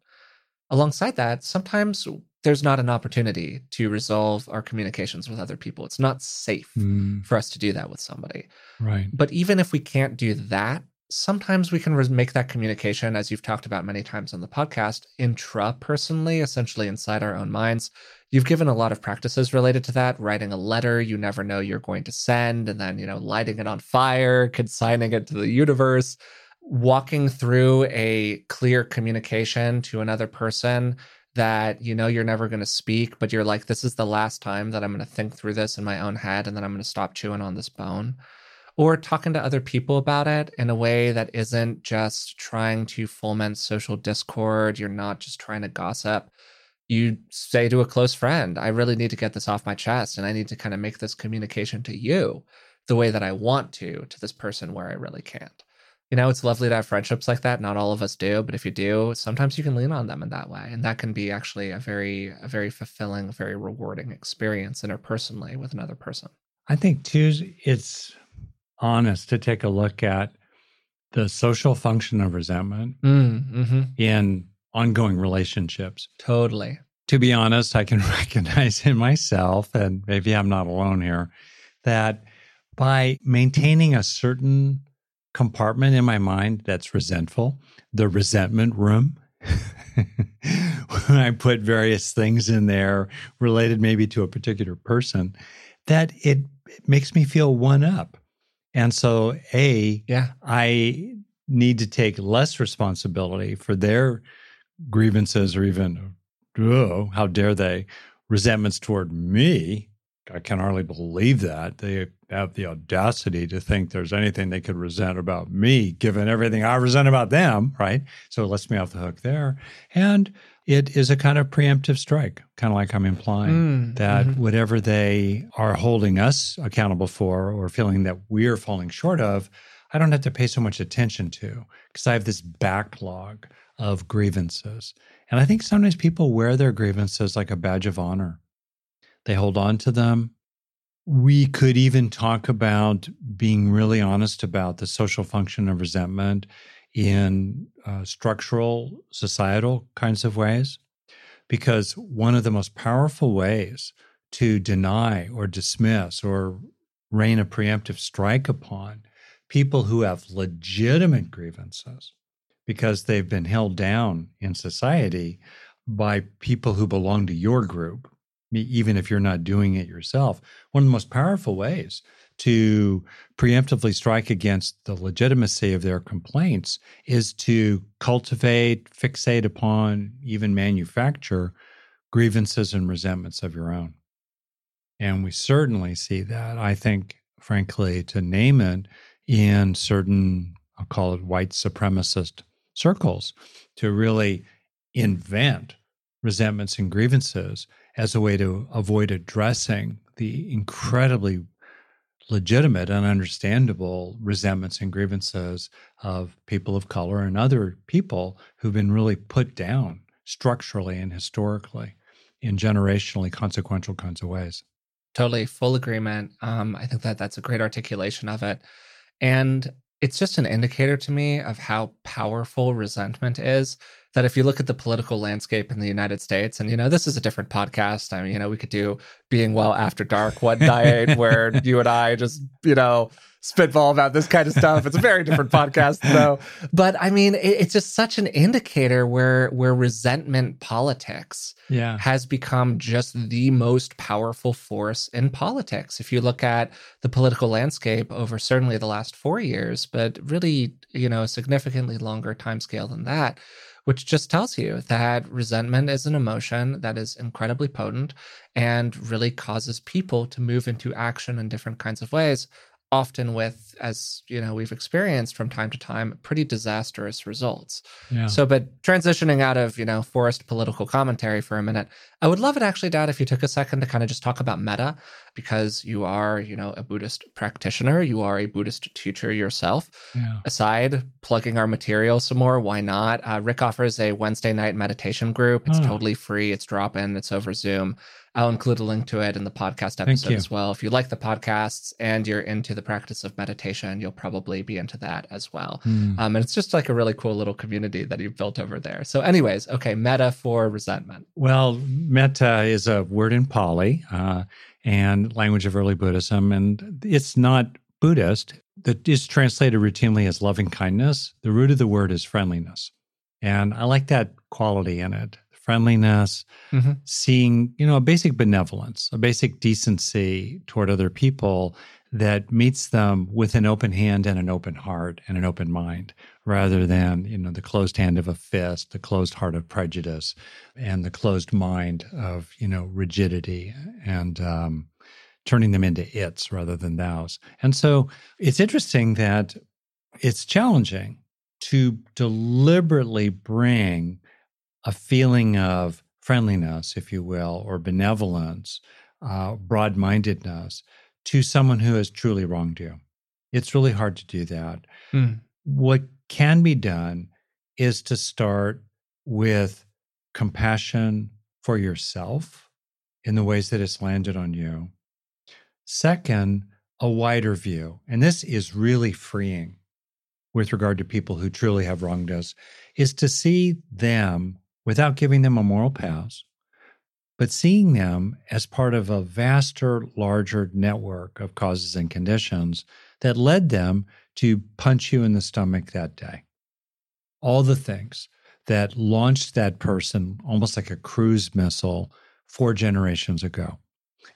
alongside that, sometimes there's not an opportunity to resolve our communications with other people. It's not safe mm. for us to do that with somebody. Right. But even if we can't do that, sometimes we can make that communication, as you've talked about many times on the podcast, intra personally, essentially inside our own minds. You've given a lot of practices related to that, writing a letter you never know you're going to send, and then, you know, lighting it on fire, consigning it to the universe walking through a clear communication to another person that you know you're never going to speak, but you're like, this is the last time that I'm going to think through this in my own head and then I'm going to stop chewing on this bone. Or talking to other people about it in a way that isn't just trying to foment social discord. You're not just trying to gossip. You say to a close friend, I really need to get this off my chest and I need to kind of make this communication to you the way that I want to, to this person where I really can't you know, it's lovely to have friendships like that. Not all of us do, but if you do, sometimes you can lean on them in that way. And that can be actually a very, a very fulfilling, very rewarding experience interpersonally with another person. I think too, it's honest to take a look at the social function of resentment mm, mm-hmm. in ongoing relationships. Totally. To be honest, I can recognize in myself, and maybe I'm not alone here, that by maintaining a certain compartment in my mind that's resentful, the resentment room. when I put various things in there related maybe to a particular person, that it, it makes me feel one up. And so, A, yeah. I need to take less responsibility for their grievances or even, oh, how dare they, resentments toward me. I can hardly believe that. They have the audacity to think there's anything they could resent about me, given everything I resent about them, right? So it lets me off the hook there. And it is a kind of preemptive strike, kind of like I'm implying mm, that mm-hmm. whatever they are holding us accountable for or feeling that we're falling short of, I don't have to pay so much attention to because I have this backlog of grievances. And I think sometimes people wear their grievances like a badge of honor. They hold on to them we could even talk about being really honest about the social function of resentment in uh, structural, societal kinds of ways. Because one of the most powerful ways to deny or dismiss or rain a preemptive strike upon people who have legitimate grievances because they've been held down in society by people who belong to your group even if you're not doing it yourself. One of the most powerful ways to preemptively strike against the legitimacy of their complaints is to cultivate, fixate upon, even manufacture grievances and resentments of your own. And we certainly see that, I think, frankly, to name it, in certain, I'll call it white supremacist circles, to really invent resentments and grievances as a way to avoid addressing the incredibly legitimate and understandable resentments and grievances of people of color and other people who've been really put down structurally and historically in generationally consequential kinds of ways. Totally, full agreement. Um, I think that that's a great articulation of it. And it's just an indicator to me of how powerful resentment is that if you look at the political landscape in the United States, and you know, this is a different podcast. I mean, you know, we could do being well after dark one night where you and I just, you know, spitball about this kind of stuff. It's a very different podcast, though. But I mean, it, it's just such an indicator where where resentment politics yeah. has become just the most powerful force in politics. If you look at the political landscape over certainly the last four years, but really, you know, a significantly longer time scale than that which just tells you that resentment is an emotion that is incredibly potent and really causes people to move into action in different kinds of ways often with as you know we've experienced from time to time pretty disastrous results. Yeah. so but transitioning out of you know Forrest political commentary for a minute i would love it actually dad if you took a second to kind of just talk about metta because you are you know a buddhist practitioner you are a buddhist teacher yourself. Yeah. aside plugging our material some more why not? Uh, rick offers a wednesday night meditation group. It's oh. totally free. It's drop in it's over zoom I'll include a link to it in the podcast episode as well. If you like the podcasts and you're into the practice of meditation, you'll probably be into that as well. Mm. Um, and it's just like a really cool little community that you've built over there. So, anyways, okay, metta for resentment. Well, metta is a word in Pali uh, and language of early Buddhism, and it's not Buddhist. That is translated routinely as loving kindness. The root of the word is friendliness. And I like that quality in it friendliness, mm-hmm. seeing, you know, a basic benevolence, a basic decency toward other people that meets them with an open hand and an open heart and an open mind rather than, you know, the closed hand of a fist, the closed heart of prejudice and the closed mind of, you know, rigidity and, um, turning them into its rather than thous. And so it's interesting that it's challenging to deliberately bring a feeling of friendliness, if you will, or benevolence, uh, broad mindedness to someone who has truly wronged you. It's really hard to do that. Mm. What can be done is to start with compassion for yourself in the ways that it's landed on you. Second, a wider view. And this is really freeing with regard to people who truly have wronged us, is to see them without giving them a moral pass, but seeing them as part of a vaster, larger network of causes and conditions that led them to punch you in the stomach that day. All the things that launched that person almost like a cruise missile four generations ago,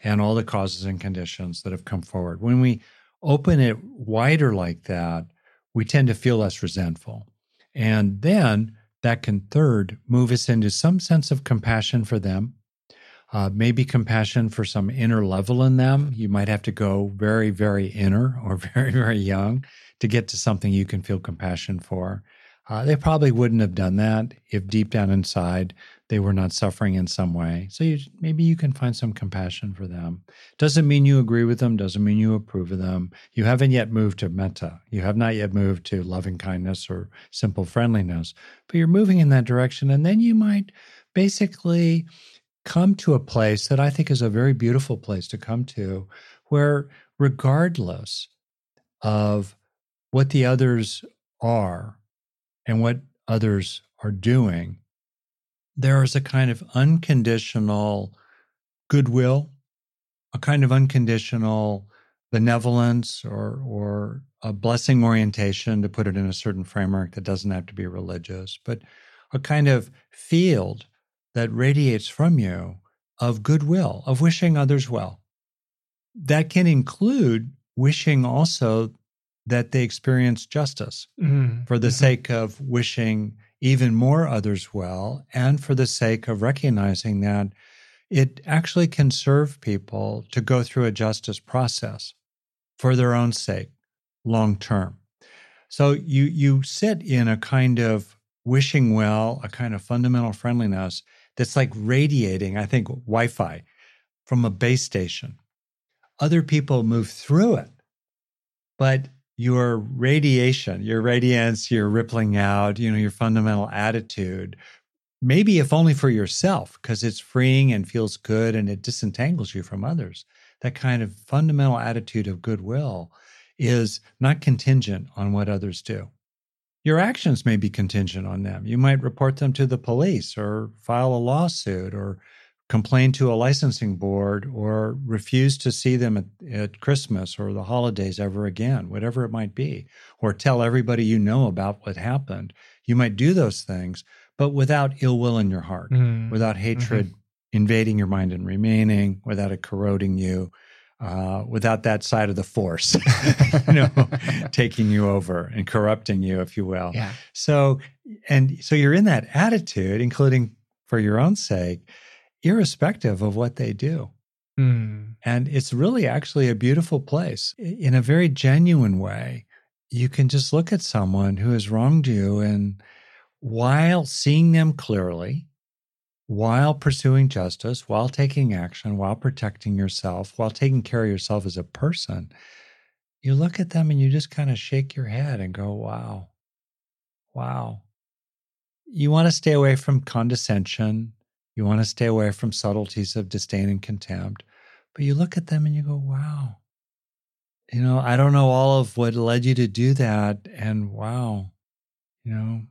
and all the causes and conditions that have come forward. When we open it wider like that, we tend to feel less resentful. And then that can third move us into some sense of compassion for them uh, maybe compassion for some inner level in them. You might have to go very very inner or very very young to get to something you can feel compassion for. Uh, they probably wouldn't have done that if deep down inside they were not suffering in some way. So you, maybe you can find some compassion for them. Doesn't mean you agree with them, doesn't mean you approve of them. You haven't yet moved to metta. You have not yet moved to loving kindness or simple friendliness, but you're moving in that direction. And then you might basically come to a place that I think is a very beautiful place to come to, where regardless of what the others are and what others are doing, there is a kind of unconditional goodwill, a kind of unconditional benevolence or or a blessing orientation to put it in a certain framework that doesn't have to be religious, but a kind of field that radiates from you of goodwill, of wishing others well. That can include wishing also that they experience justice mm-hmm. for the mm-hmm. sake of wishing even more others well, and for the sake of recognizing that it actually can serve people to go through a justice process for their own sake long term. So you you sit in a kind of wishing well, a kind of fundamental friendliness that's like radiating, I think, Wi-Fi from a base station. Other people move through it, but your radiation, your radiance, your rippling out, you know, your fundamental attitude, maybe if only for yourself, because it's freeing and feels good and it disentangles you from others. That kind of fundamental attitude of goodwill is not contingent on what others do. Your actions may be contingent on them. You might report them to the police or file a lawsuit or complain to a licensing board or refuse to see them at, at, Christmas or the holidays ever again, whatever it might be, or tell everybody you know about what happened. You might do those things, but without ill will in your heart, mm. without hatred mm-hmm. invading your mind and remaining, without it corroding you. Uh, without that side of the force, you know, taking you over and corrupting you, if you will. Yeah. So, and so you're in that attitude, including for your own sake, irrespective of what they do. Mm. And it's really actually a beautiful place in a very genuine way. You can just look at someone who has wronged you and while seeing them clearly, while pursuing justice, while taking action, while protecting yourself, while taking care of yourself as a person, you look at them and you just kind of shake your head and go, wow, wow. You want to stay away from condescension you want to stay away from subtleties of disdain and contempt. But you look at them and you go, wow, you know, I don't know all of what led you to do that. And wow, you know,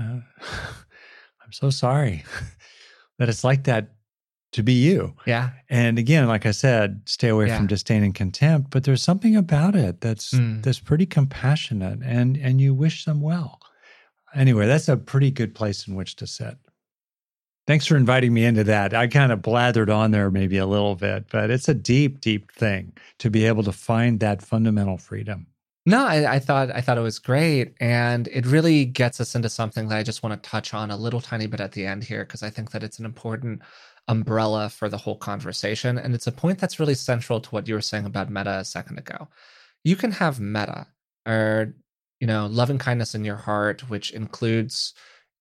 uh, I'm so sorry that it's like that to be you. Yeah. And again, like I said, stay away yeah. from disdain and contempt, but there's something about it that's mm. that's pretty compassionate and and you wish them well. Anyway, that's a pretty good place in which to sit. Thanks for inviting me into that. I kind of blathered on there maybe a little bit, but it's a deep, deep thing to be able to find that fundamental freedom. No, I, I, thought I thought it was great, and it really gets us into something that I just want to touch on a little tiny bit at the end here because I think that it's an important umbrella for the whole conversation, and it's a point that's really central to what you were saying about metta a second ago. You can have metta, or you know, loving kindness in your heart, which includes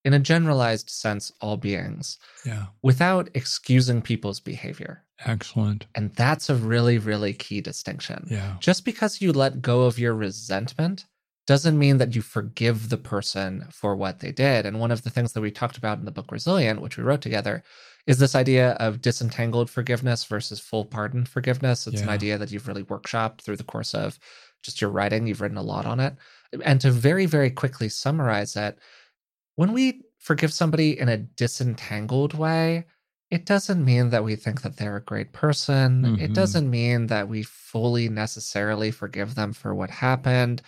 in a generalized sense, all beings, yeah. without excusing people's behavior. Excellent. And that's a really, really key distinction. Yeah. Just because you let go of your resentment doesn't mean that you forgive the person for what they did. And one of the things that we talked about in the book Resilient, which we wrote together, is this idea of disentangled forgiveness versus full pardon forgiveness. It's yeah. an idea that you've really workshopped through the course of just your writing. You've written a lot on it. And to very, very quickly summarize it, when we forgive somebody in a disentangled way, it doesn't mean that we think that they're a great person. Mm-hmm. It doesn't mean that we fully necessarily forgive them for what happened.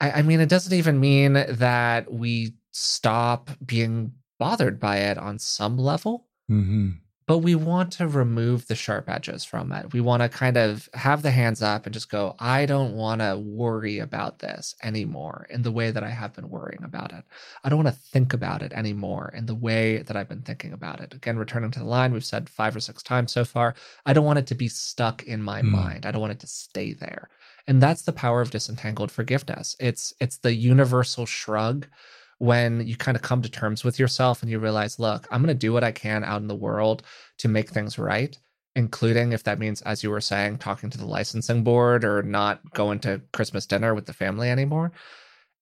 I, I mean, it doesn't even mean that we stop being bothered by it on some level. Mm-hmm but we want to remove the sharp edges from it. We want to kind of have the hands up and just go, I don't want to worry about this anymore in the way that I have been worrying about it. I don't want to think about it anymore in the way that I've been thinking about it. Again, returning to the line, we've said five or six times so far. I don't want it to be stuck in my mm. mind. I don't want it to stay there. And that's the power of disentangled forgiveness. It's it's the universal shrug when you kind of come to terms with yourself and you realize, look, I'm going to do what I can out in the world to make things right, including if that means, as you were saying, talking to the licensing board or not going to Christmas dinner with the family anymore.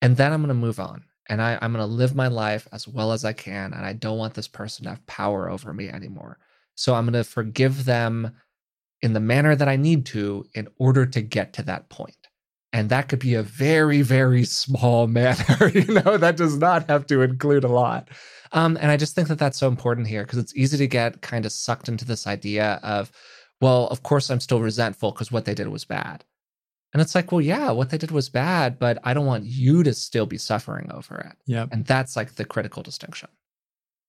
And then I'm going to move on and I, I'm going to live my life as well as I can. And I don't want this person to have power over me anymore. So I'm going to forgive them in the manner that I need to in order to get to that point and that could be a very very small matter. you know that does not have to include a lot. Um, and i just think that that's so important here because it's easy to get kind of sucked into this idea of well of course i'm still resentful because what they did was bad. And it's like well yeah what they did was bad but i don't want you to still be suffering over it. Yeah and that's like the critical distinction.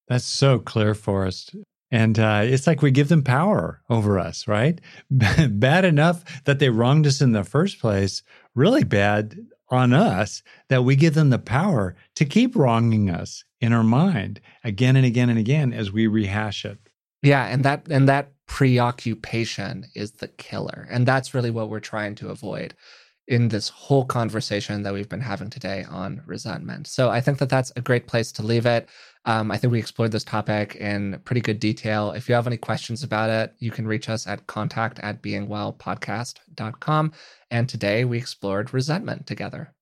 That's so clear for us and uh, it's like we give them power over us, right? bad enough that they wronged us in the first place, really bad on us that we give them the power to keep wronging us in our mind again and again and again as we rehash it. Yeah, and that and that preoccupation is the killer. And that's really what we're trying to avoid in this whole conversation that we've been having today on resentment. So I think that that's a great place to leave it. Um, I think we explored this topic in pretty good detail. If you have any questions about it, you can reach us at contact at beingwellpodcast.com. And today we explored resentment together.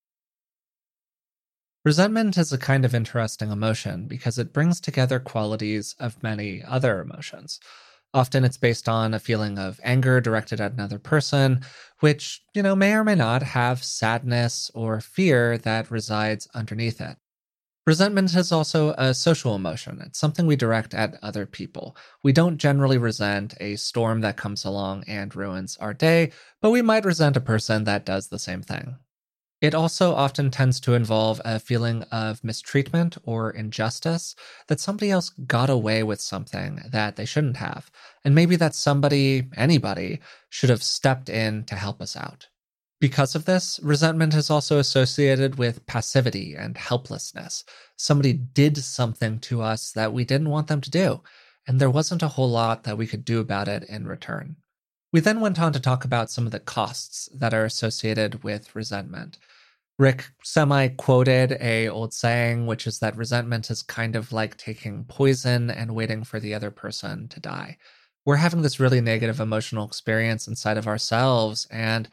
Resentment is a kind of interesting emotion because it brings together qualities of many other emotions. Often it's based on a feeling of anger directed at another person, which, you know, may or may not have sadness or fear that resides underneath it. Resentment is also a social emotion. It's something we direct at other people. We don't generally resent a storm that comes along and ruins our day, but we might resent a person that does the same thing. It also often tends to involve a feeling of mistreatment or injustice that somebody else got away with something that they shouldn't have. And maybe that somebody, anybody, should have stepped in to help us out. Because of this, resentment is also associated with passivity and helplessness. Somebody did something to us that we didn't want them to do, and there wasn't a whole lot that we could do about it in return. We then went on to talk about some of the costs that are associated with resentment. Rick semi quoted a old saying, which is that resentment is kind of like taking poison and waiting for the other person to die. We're having this really negative emotional experience inside of ourselves, and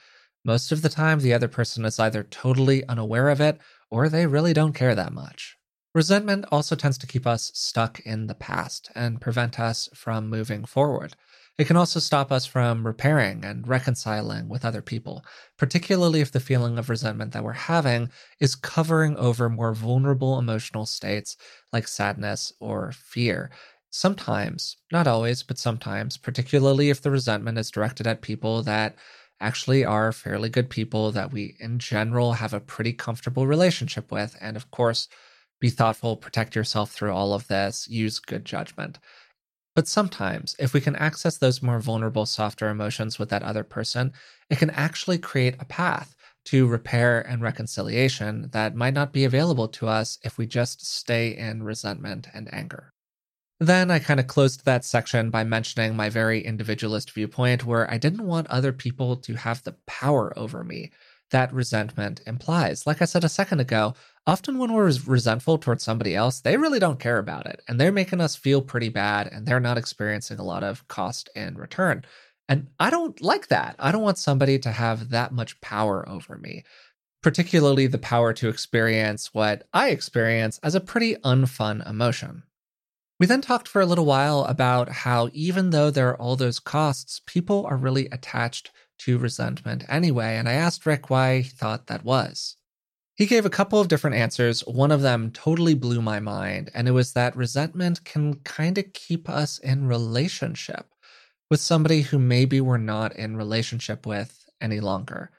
most of the time, the other person is either totally unaware of it or they really don't care that much. Resentment also tends to keep us stuck in the past and prevent us from moving forward. It can also stop us from repairing and reconciling with other people, particularly if the feeling of resentment that we're having is covering over more vulnerable emotional states like sadness or fear. Sometimes, not always, but sometimes, particularly if the resentment is directed at people that actually are fairly good people that we, in general, have a pretty comfortable relationship with. And of course, be thoughtful, protect yourself through all of this, use good judgment. But sometimes, if we can access those more vulnerable, softer emotions with that other person, it can actually create a path to repair and reconciliation that might not be available to us if we just stay in resentment and anger. Then I kind of closed that section by mentioning my very individualist viewpoint, where I didn't want other people to have the power over me that resentment implies. Like I said a second ago, often when we're resentful towards somebody else, they really don't care about it. And they're making us feel pretty bad and they're not experiencing a lot of cost in return. And I don't like that. I don't want somebody to have that much power over me, particularly the power to experience what I experience as a pretty unfun emotion. We then talked for a little while about how, even though there are all those costs, people are really attached to resentment anyway. And I asked Rick why he thought that was. He gave a couple of different answers. One of them totally blew my mind, and it was that resentment can kind of keep us in relationship with somebody who maybe we're not in relationship with any longer.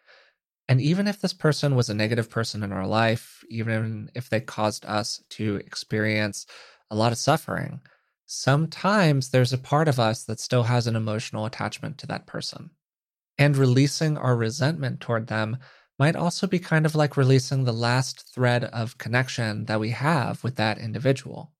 And even if this person was a negative person in our life, even if they caused us to experience a lot of suffering, sometimes there's a part of us that still has an emotional attachment to that person. And releasing our resentment toward them might also be kind of like releasing the last thread of connection that we have with that individual.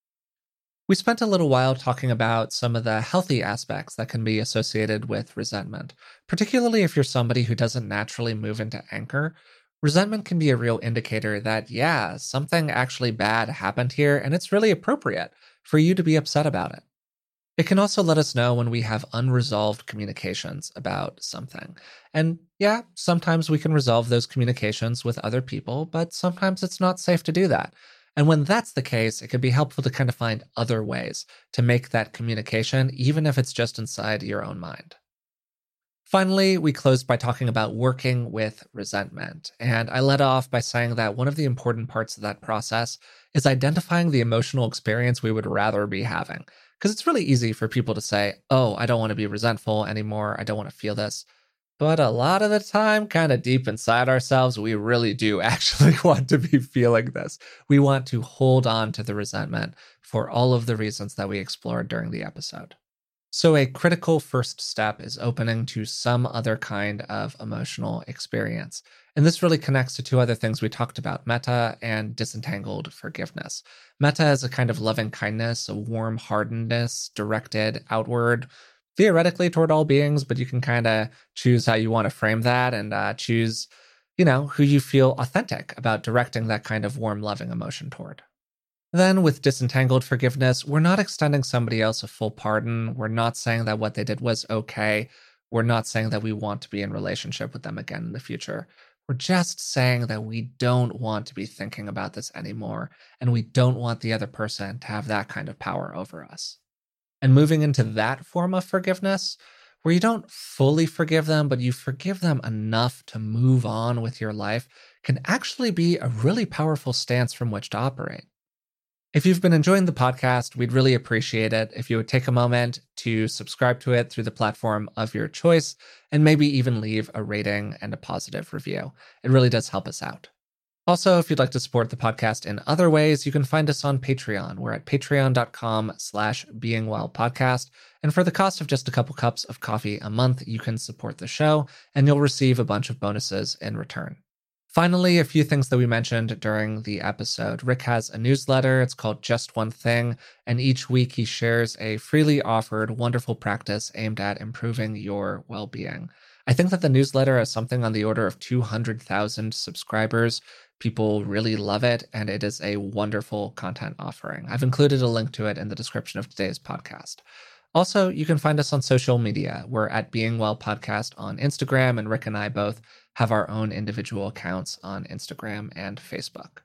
We spent a little while talking about some of the healthy aspects that can be associated with resentment, particularly if you're somebody who doesn't naturally move into anger Resentment can be a real indicator that, yeah, something actually bad happened here, and it's really appropriate for you to be upset about it. It can also let us know when we have unresolved communications about something. And yeah, sometimes we can resolve those communications with other people, but sometimes it's not safe to do that. And when that's the case, it can be helpful to kind of find other ways to make that communication, even if it's just inside your own mind. Finally, we closed by talking about working with resentment. And I led off by saying that one of the important parts of that process is identifying the emotional experience we would rather be having. Because it's really easy for people to say, oh, I don't want to be resentful anymore. I don't want to feel this. But a lot of the time, kind of deep inside ourselves, we really do actually want to be feeling this. We want to hold on to the resentment for all of the reasons that we explored during the episode. So, a critical first step is opening to some other kind of emotional experience. And this really connects to two other things we talked about metta and disentangled forgiveness. Metta is a kind of loving kindness, a warm heartedness directed outward, theoretically toward all beings, but you can kind of choose how you want to frame that and uh, choose, you know, who you feel authentic about directing that kind of warm, loving emotion toward. Then, with disentangled forgiveness, we're not extending somebody else a full pardon. We're not saying that what they did was okay. We're not saying that we want to be in relationship with them again in the future. We're just saying that we don't want to be thinking about this anymore, and we don't want the other person to have that kind of power over us. And moving into that form of forgiveness, where you don't fully forgive them, but you forgive them enough to move on with your life, can actually be a really powerful stance from which to operate. If you've been enjoying the podcast, we'd really appreciate it if you would take a moment to subscribe to it through the platform of your choice and maybe even leave a rating and a positive review. It really does help us out. Also, if you'd like to support the podcast in other ways, you can find us on Patreon. We're at patreon.com slash beingwellpodcast. And for the cost of just a couple cups of coffee a month, you can support the show and you'll receive a bunch of bonuses in return. Finally, a few things that we mentioned during the episode. Rick has a newsletter. It's called Just One Thing. And each week he shares a freely offered wonderful practice aimed at improving your well being. I think that the newsletter has something on the order of 200,000 subscribers. People really love it, and it is a wonderful content offering. I've included a link to it in the description of today's podcast. Also, you can find us on social media. We're at Being Well Podcast on Instagram, and Rick and I both have our own individual accounts on Instagram and Facebook.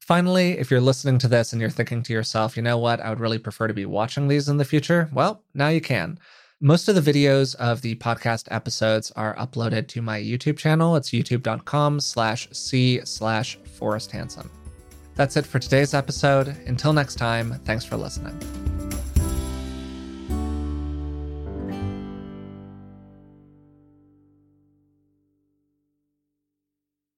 Finally, if you're listening to this and you're thinking to yourself, you know what, I would really prefer to be watching these in the future, well, now you can. Most of the videos of the podcast episodes are uploaded to my YouTube channel. It's youtube.com slash C slash Forrest Hanson. That's it for today's episode. Until next time, thanks for listening.